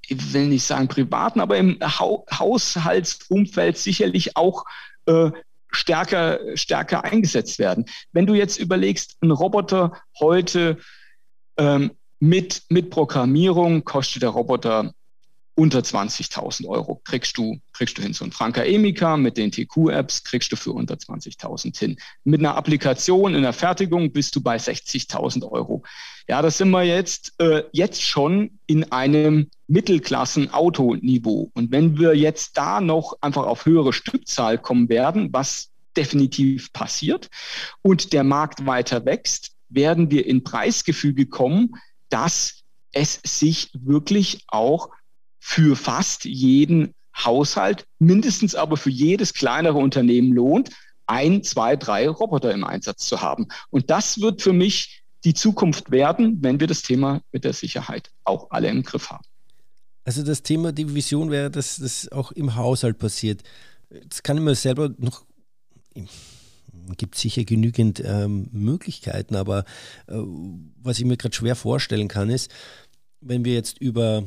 ich will nicht sagen privaten, aber im Haushaltsumfeld sicherlich auch äh, stärker, stärker eingesetzt werden. Wenn du jetzt überlegst, ein Roboter heute ähm, mit, mit Programmierung kostet der Roboter unter 20.000 Euro kriegst du, kriegst du hin. So ein Franka Emika mit den TQ-Apps kriegst du für unter 20.000 hin. Mit einer Applikation in der Fertigung bist du bei 60.000 Euro. Ja, das sind wir jetzt, äh, jetzt schon in einem Mittelklassen-Autoniveau. Und wenn wir jetzt da noch einfach auf höhere Stückzahl kommen werden, was definitiv passiert, und der Markt weiter wächst, werden wir in Preisgefüge kommen, dass es sich wirklich auch für fast jeden Haushalt, mindestens aber für jedes kleinere Unternehmen lohnt, ein, zwei, drei Roboter im Einsatz zu haben. Und das wird für mich die Zukunft werden, wenn wir das Thema mit der Sicherheit auch alle im Griff haben. Also das Thema, die Vision wäre, dass das auch im Haushalt passiert. Das kann ich mir selber noch gibt sicher genügend ähm, Möglichkeiten, aber äh, was ich mir gerade schwer vorstellen kann, ist, wenn wir jetzt über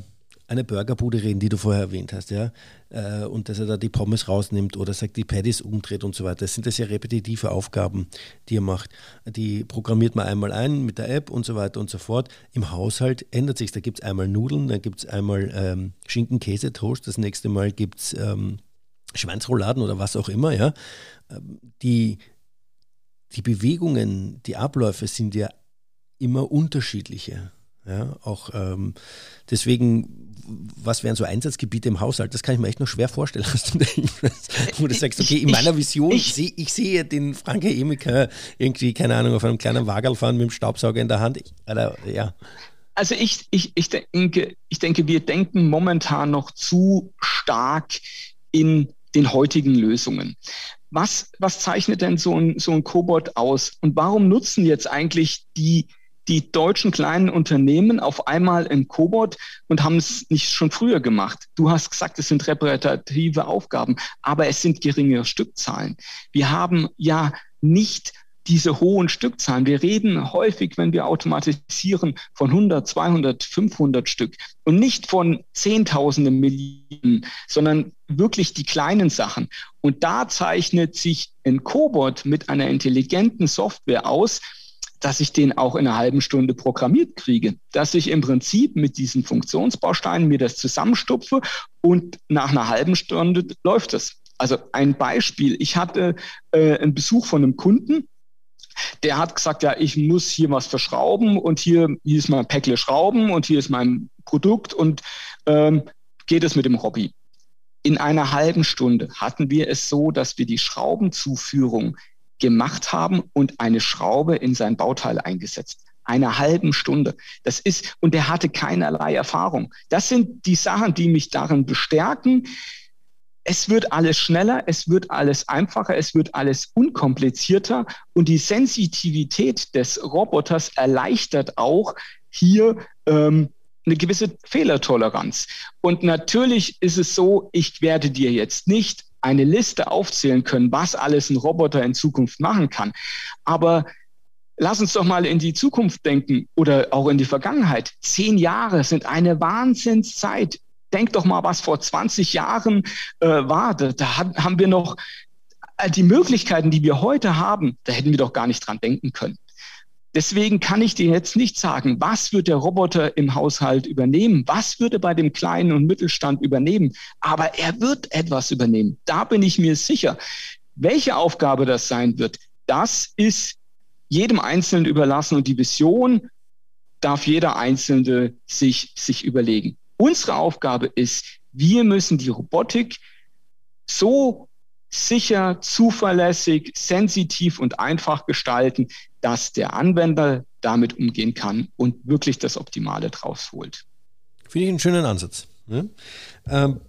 eine Burgerbude reden, die du vorher erwähnt hast, ja, äh, und dass er da die Pommes rausnimmt oder sagt, die Patties umdreht und so weiter. Das sind das ja repetitive Aufgaben, die er macht. Die programmiert man einmal ein mit der App und so weiter und so fort. Im Haushalt ändert sich. Da gibt es einmal Nudeln, dann gibt es einmal ähm, Schinken-Käse-Toast, das nächste Mal gibt es ähm, Schweinsrouladen oder was auch immer, ja. Ähm, die, die Bewegungen, die Abläufe sind ja immer unterschiedliche. Ja, auch ähm, deswegen, was wären so Einsatzgebiete im Haushalt? Das kann ich mir echt noch schwer vorstellen, du wo du sagst, okay, in meiner Vision, ich, ich, ich sehe den Franke Emiker irgendwie, keine Ahnung, auf einem kleinen Wagerl fahren mit dem Staubsauger in der Hand. Oder, ja. Also ich, ich, ich, denke, ich denke, wir denken momentan noch zu stark in den heutigen Lösungen. Was, was zeichnet denn so ein, so ein Cobot aus? Und warum nutzen jetzt eigentlich die die deutschen kleinen Unternehmen auf einmal in Cobot und haben es nicht schon früher gemacht. Du hast gesagt, es sind repräsentative Aufgaben, aber es sind geringe Stückzahlen. Wir haben ja nicht diese hohen Stückzahlen. Wir reden häufig, wenn wir automatisieren, von 100, 200, 500 Stück und nicht von Zehntausenden Millionen, sondern wirklich die kleinen Sachen. Und da zeichnet sich ein Cobot mit einer intelligenten Software aus, dass ich den auch in einer halben Stunde programmiert kriege, dass ich im Prinzip mit diesen Funktionsbausteinen mir das zusammenstupfe und nach einer halben Stunde läuft es. Also ein Beispiel, ich hatte äh, einen Besuch von einem Kunden, der hat gesagt, ja, ich muss hier was verschrauben und hier, hier ist mein Päckle Schrauben und hier ist mein Produkt und ähm, geht es mit dem Hobby. In einer halben Stunde hatten wir es so, dass wir die Schraubenzuführung gemacht haben und eine Schraube in sein Bauteil eingesetzt. Eine halben Stunde. Das ist, und der hatte keinerlei Erfahrung. Das sind die Sachen, die mich darin bestärken. Es wird alles schneller, es wird alles einfacher, es wird alles unkomplizierter und die Sensitivität des Roboters erleichtert auch hier ähm, eine gewisse Fehlertoleranz. Und natürlich ist es so, ich werde dir jetzt nicht eine Liste aufzählen können, was alles ein Roboter in Zukunft machen kann. Aber lass uns doch mal in die Zukunft denken oder auch in die Vergangenheit. Zehn Jahre sind eine Wahnsinnszeit. Denk doch mal, was vor 20 Jahren äh, war. Da, da haben wir noch äh, die Möglichkeiten, die wir heute haben, da hätten wir doch gar nicht dran denken können. Deswegen kann ich dir jetzt nicht sagen, was wird der Roboter im Haushalt übernehmen, was würde bei dem kleinen und Mittelstand übernehmen, aber er wird etwas übernehmen. Da bin ich mir sicher. Welche Aufgabe das sein wird, das ist jedem Einzelnen überlassen und die Vision darf jeder Einzelne sich, sich überlegen. Unsere Aufgabe ist, wir müssen die Robotik so sicher, zuverlässig, sensitiv und einfach gestalten, dass der Anwender damit umgehen kann und wirklich das Optimale draus holt. Finde ich einen schönen Ansatz. Ne? Ähm,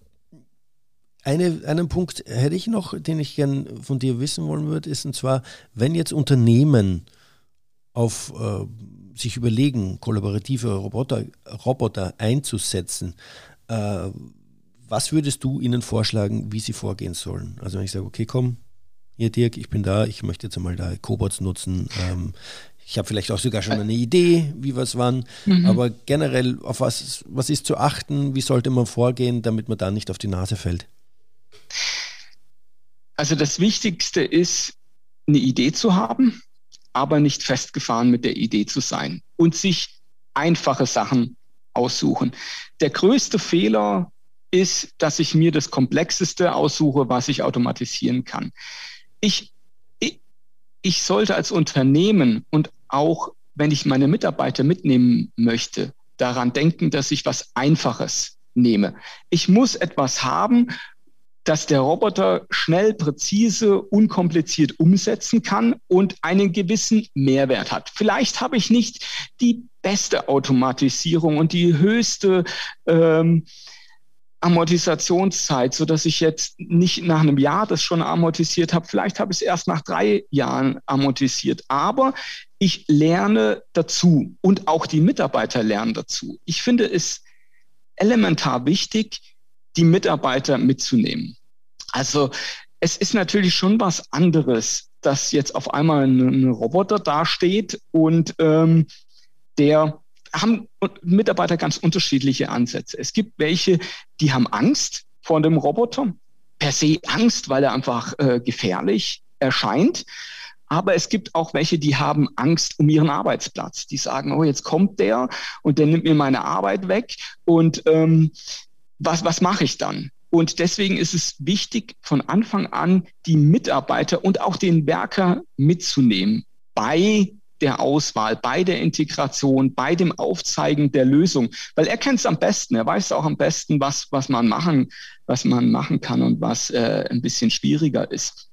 eine, einen Punkt hätte ich noch, den ich gern von dir wissen wollen würde, ist und zwar, wenn jetzt Unternehmen auf äh, sich überlegen, kollaborative Roboter, Roboter einzusetzen, äh, was würdest du ihnen vorschlagen, wie sie vorgehen sollen? Also wenn ich sage, okay, komm, hier Dirk, ich bin da, ich möchte jetzt einmal da Cobots nutzen. Ähm, ich habe vielleicht auch sogar schon eine Idee, wie was wann, mhm. aber generell, auf was, was ist zu achten, wie sollte man vorgehen, damit man da nicht auf die Nase fällt? Also das Wichtigste ist, eine Idee zu haben, aber nicht festgefahren mit der Idee zu sein und sich einfache Sachen aussuchen. Der größte Fehler ist, dass ich mir das Komplexeste aussuche, was ich automatisieren kann. Ich, ich, ich sollte als Unternehmen und auch wenn ich meine Mitarbeiter mitnehmen möchte, daran denken, dass ich was Einfaches nehme. Ich muss etwas haben, dass der Roboter schnell, präzise, unkompliziert umsetzen kann und einen gewissen Mehrwert hat. Vielleicht habe ich nicht die beste Automatisierung und die höchste ähm, Amortisationszeit, so dass ich jetzt nicht nach einem Jahr das schon amortisiert habe. Vielleicht habe ich es erst nach drei Jahren amortisiert. Aber ich lerne dazu und auch die Mitarbeiter lernen dazu. Ich finde es elementar wichtig, die Mitarbeiter mitzunehmen. Also es ist natürlich schon was anderes, dass jetzt auf einmal ein, Roboter dasteht und ähm, der haben Mitarbeiter ganz unterschiedliche Ansätze. Es gibt welche, die haben Angst vor dem Roboter, per se Angst, weil er einfach äh, gefährlich erscheint. Aber es gibt auch welche, die haben Angst um ihren Arbeitsplatz. Die sagen, oh, jetzt kommt der und der nimmt mir meine Arbeit weg. Und ähm, was, was mache ich dann? Und deswegen ist es wichtig, von Anfang an die Mitarbeiter und auch den Werker mitzunehmen bei der Auswahl, bei der Integration, bei dem Aufzeigen der Lösung, weil er kennt es am besten. Er weiß auch am besten, was, was man machen, was man machen kann und was äh, ein bisschen schwieriger ist.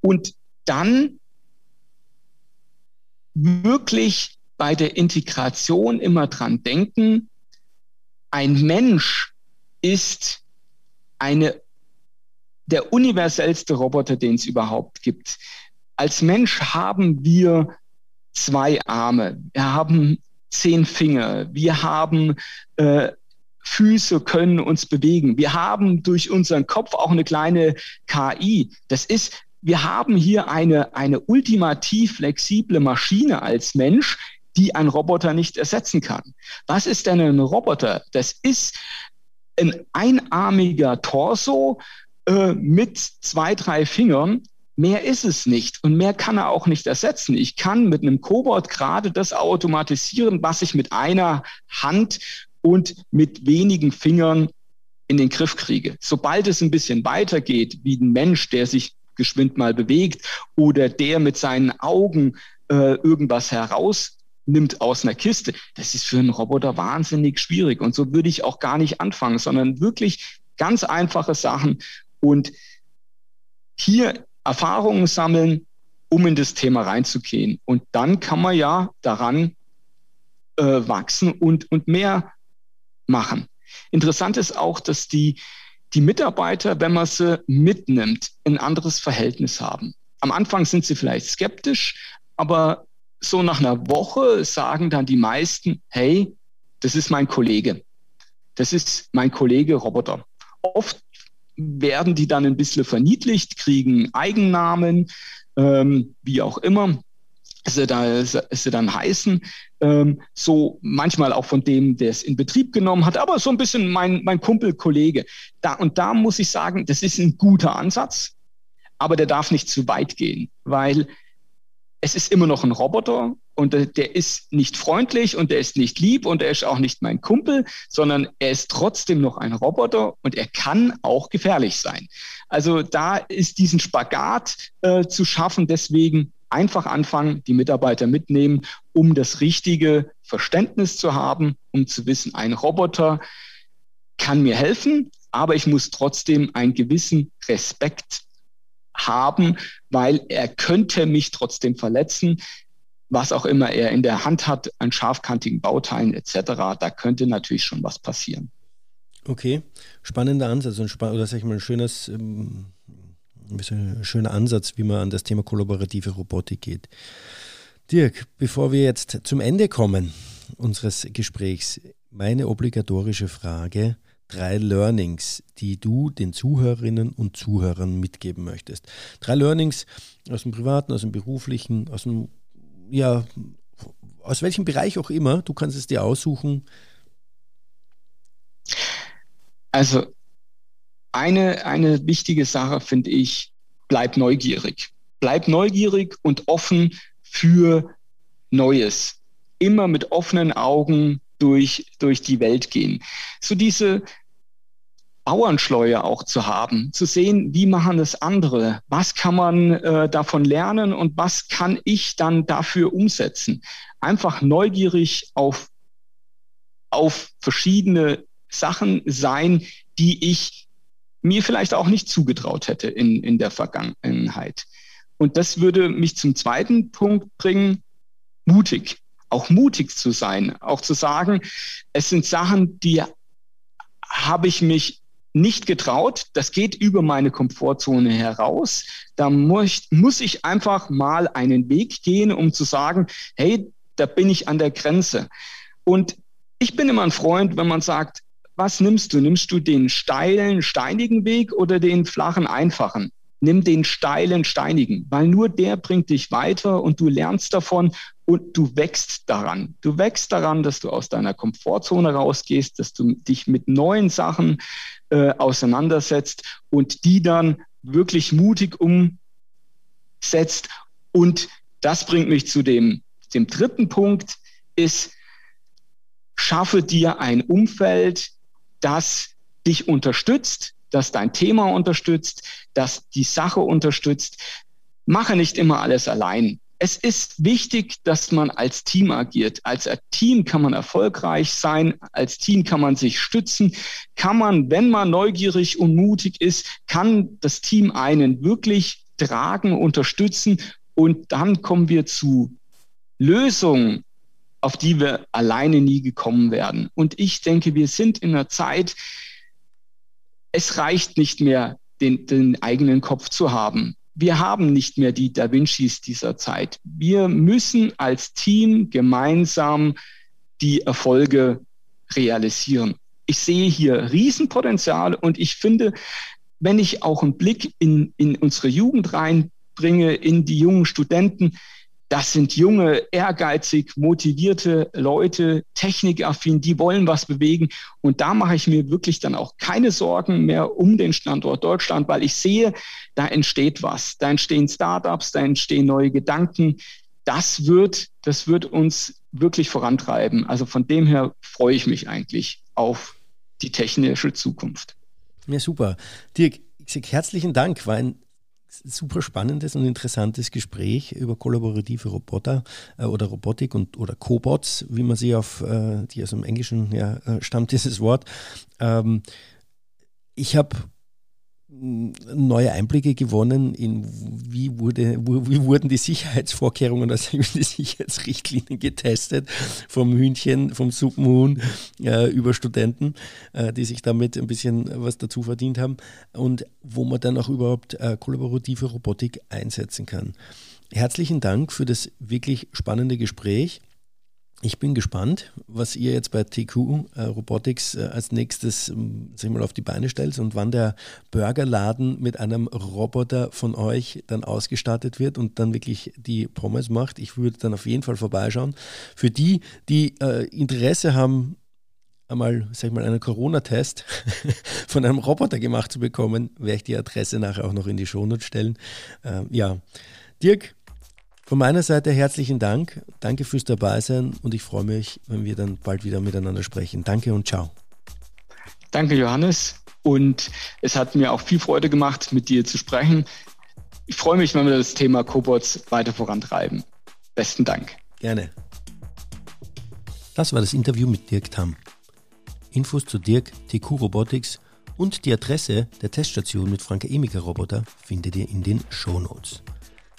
Und dann wirklich bei der Integration immer dran denken, ein Mensch ist eine, der universellste Roboter, den es überhaupt gibt. Als Mensch haben wir zwei Arme, wir haben zehn Finger, wir haben äh, Füße können uns bewegen. Wir haben durch unseren Kopf auch eine kleine KI. Das ist, wir haben hier eine, eine ultimativ flexible Maschine als Mensch, die ein Roboter nicht ersetzen kann. Was ist denn ein Roboter? Das ist ein einarmiger Torso äh, mit zwei, drei Fingern. Mehr ist es nicht und mehr kann er auch nicht ersetzen. Ich kann mit einem Cobot gerade das automatisieren, was ich mit einer Hand und mit wenigen Fingern in den Griff kriege. Sobald es ein bisschen weitergeht, wie ein Mensch, der sich geschwind mal bewegt oder der mit seinen Augen äh, irgendwas heraus nimmt aus einer Kiste, das ist für einen Roboter wahnsinnig schwierig. Und so würde ich auch gar nicht anfangen, sondern wirklich ganz einfache Sachen und hier Erfahrungen sammeln, um in das Thema reinzugehen. Und dann kann man ja daran äh, wachsen und, und mehr machen. Interessant ist auch, dass die, die Mitarbeiter, wenn man sie mitnimmt, ein anderes Verhältnis haben. Am Anfang sind sie vielleicht skeptisch, aber so nach einer Woche sagen dann die meisten, hey, das ist mein Kollege. Das ist mein Kollege Roboter. Oft werden die dann ein bisschen verniedlicht, kriegen Eigennamen, ähm, wie auch immer sie, da, sie dann heißen. Ähm, so manchmal auch von dem, der es in Betrieb genommen hat, aber so ein bisschen mein, mein Kumpel, Kollege. Da, und da muss ich sagen, das ist ein guter Ansatz, aber der darf nicht zu weit gehen, weil es ist immer noch ein Roboter und der ist nicht freundlich und der ist nicht lieb und er ist auch nicht mein Kumpel, sondern er ist trotzdem noch ein Roboter und er kann auch gefährlich sein. Also da ist diesen Spagat äh, zu schaffen, deswegen einfach anfangen, die Mitarbeiter mitnehmen um das richtige Verständnis zu haben, um zu wissen, ein Roboter kann mir helfen, aber ich muss trotzdem einen gewissen Respekt haben, weil er könnte mich trotzdem verletzen, was auch immer er in der Hand hat, an scharfkantigen Bauteilen etc. Da könnte natürlich schon was passieren. Okay, spannender Ansatz und spa oder sag ich mal ein schönes, ähm, ein schöner Ansatz, wie man an das Thema kollaborative Robotik geht. Dirk, bevor wir jetzt zum Ende kommen unseres Gesprächs, meine obligatorische Frage, drei Learnings, die du den Zuhörerinnen und Zuhörern mitgeben möchtest. Drei Learnings aus dem privaten, aus dem beruflichen, aus dem, ja, aus welchem Bereich auch immer, du kannst es dir aussuchen. Also eine, eine wichtige Sache finde ich, bleib neugierig. Bleib neugierig und offen für Neues. Immer mit offenen Augen durch, durch die Welt gehen. So diese Bauernschleue auch zu haben, zu sehen, wie machen das andere, was kann man äh, davon lernen und was kann ich dann dafür umsetzen. Einfach neugierig auf, auf verschiedene Sachen sein, die ich mir vielleicht auch nicht zugetraut hätte in, in der Vergangenheit. Und das würde mich zum zweiten Punkt bringen, mutig auch mutig zu sein, auch zu sagen, es sind Sachen, die habe ich mich nicht getraut. Das geht über meine Komfortzone heraus. Da muss, muss ich einfach mal einen Weg gehen, um zu sagen, hey, da bin ich an der Grenze. Und ich bin immer ein Freund, wenn man sagt, was nimmst du? Nimmst du den steilen, steinigen Weg oder den flachen, einfachen? Nimm den steilen, steinigen, weil nur der bringt dich weiter und du lernst davon und du wächst daran. Du wächst daran, dass du aus deiner Komfortzone rausgehst, dass du dich mit neuen Sachen äh, auseinandersetzt und die dann wirklich mutig umsetzt. Und das bringt mich zu dem, dem dritten Punkt, ist, schaffe dir ein Umfeld, das dich unterstützt, das dein Thema unterstützt, das die Sache unterstützt. Mache nicht immer alles allein es ist wichtig, dass man als Team agiert. Als Team kann man erfolgreich sein, als Team kann man sich stützen, kann man, wenn man neugierig und mutig ist, kann das Team einen wirklich tragen, unterstützen und dann kommen wir zu Lösungen, auf die wir alleine nie gekommen werden. Und ich denke, wir sind in einer Zeit, es reicht nicht mehr, den, den eigenen Kopf zu haben wir haben nicht mehr die Da Vincis dieser Zeit. Wir müssen als Team gemeinsam die Erfolge realisieren. Ich sehe hier Riesenpotenzial und ich finde, wenn ich auch einen Blick in, in unsere Jugend reinbringe, in die jungen Studenten, das sind junge, ehrgeizig, motivierte Leute, technikaffin, die wollen was bewegen. Und da mache ich mir wirklich dann auch keine Sorgen mehr um den Standort Deutschland, weil ich sehe, da entsteht was. Da entstehen Startups, da entstehen neue Gedanken. Das wird, das wird uns wirklich vorantreiben. Also von dem her freue ich mich eigentlich auf die technische Zukunft. Ja, super. Dirk, ich sage herzlichen Dank. War ein super spannendes und interessantes Gespräch über kollaborative Roboter äh, oder Robotik und oder Cobots, wie man sie auf, äh, die aus dem Englischen ja, äh, stammt, dieses Wort. Ähm, ich habe neue Einblicke gewonnen in wie, wurde, wie wurden die Sicherheitsvorkehrungen, also die Sicherheitsrichtlinien getestet vom Hühnchen, vom Suppenhuhn äh, über Studenten, äh, die sich damit ein bisschen was dazu verdient haben und wo man dann auch überhaupt äh, kollaborative Robotik einsetzen kann. Herzlichen Dank für das wirklich spannende Gespräch. Ich bin gespannt, was ihr jetzt bei TQ äh, Robotics äh, als nächstes ähm, sag mal, auf die Beine stellt und wann der Burgerladen mit einem Roboter von euch dann ausgestattet wird und dann wirklich die Pommes macht. Ich würde dann auf jeden Fall vorbeischauen. Für die, die äh, Interesse haben, einmal, sag ich mal, einen Corona-Test von einem Roboter gemacht zu bekommen, werde ich die Adresse nachher auch noch in die Shownotes stellen. Ähm, ja, Dirk, von meiner Seite herzlichen Dank. Danke fürs Dabeisein und ich freue mich, wenn wir dann bald wieder miteinander sprechen. Danke und ciao. Danke, Johannes. Und es hat mir auch viel Freude gemacht, mit dir zu sprechen. Ich freue mich, wenn wir das Thema Cobots weiter vorantreiben. Besten Dank. Gerne. Das war das Interview mit Dirk Tamm. Infos zu Dirk, TQ Robotics und die Adresse der Teststation mit Franke Emika Roboter findet ihr in den Show Notes.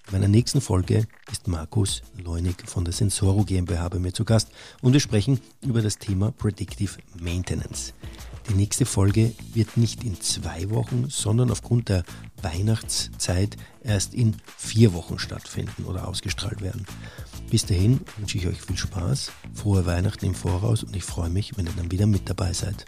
In meiner nächsten Folge ist Markus Leunig von der Sensoro GmbH bei mir zu Gast und wir sprechen über das Thema Predictive Maintenance. Die nächste Folge wird nicht in zwei Wochen, sondern aufgrund der Weihnachtszeit erst in vier Wochen stattfinden oder ausgestrahlt werden. Bis dahin wünsche ich euch viel Spaß, frohe Weihnachten im Voraus und ich freue mich, wenn ihr dann wieder mit dabei seid.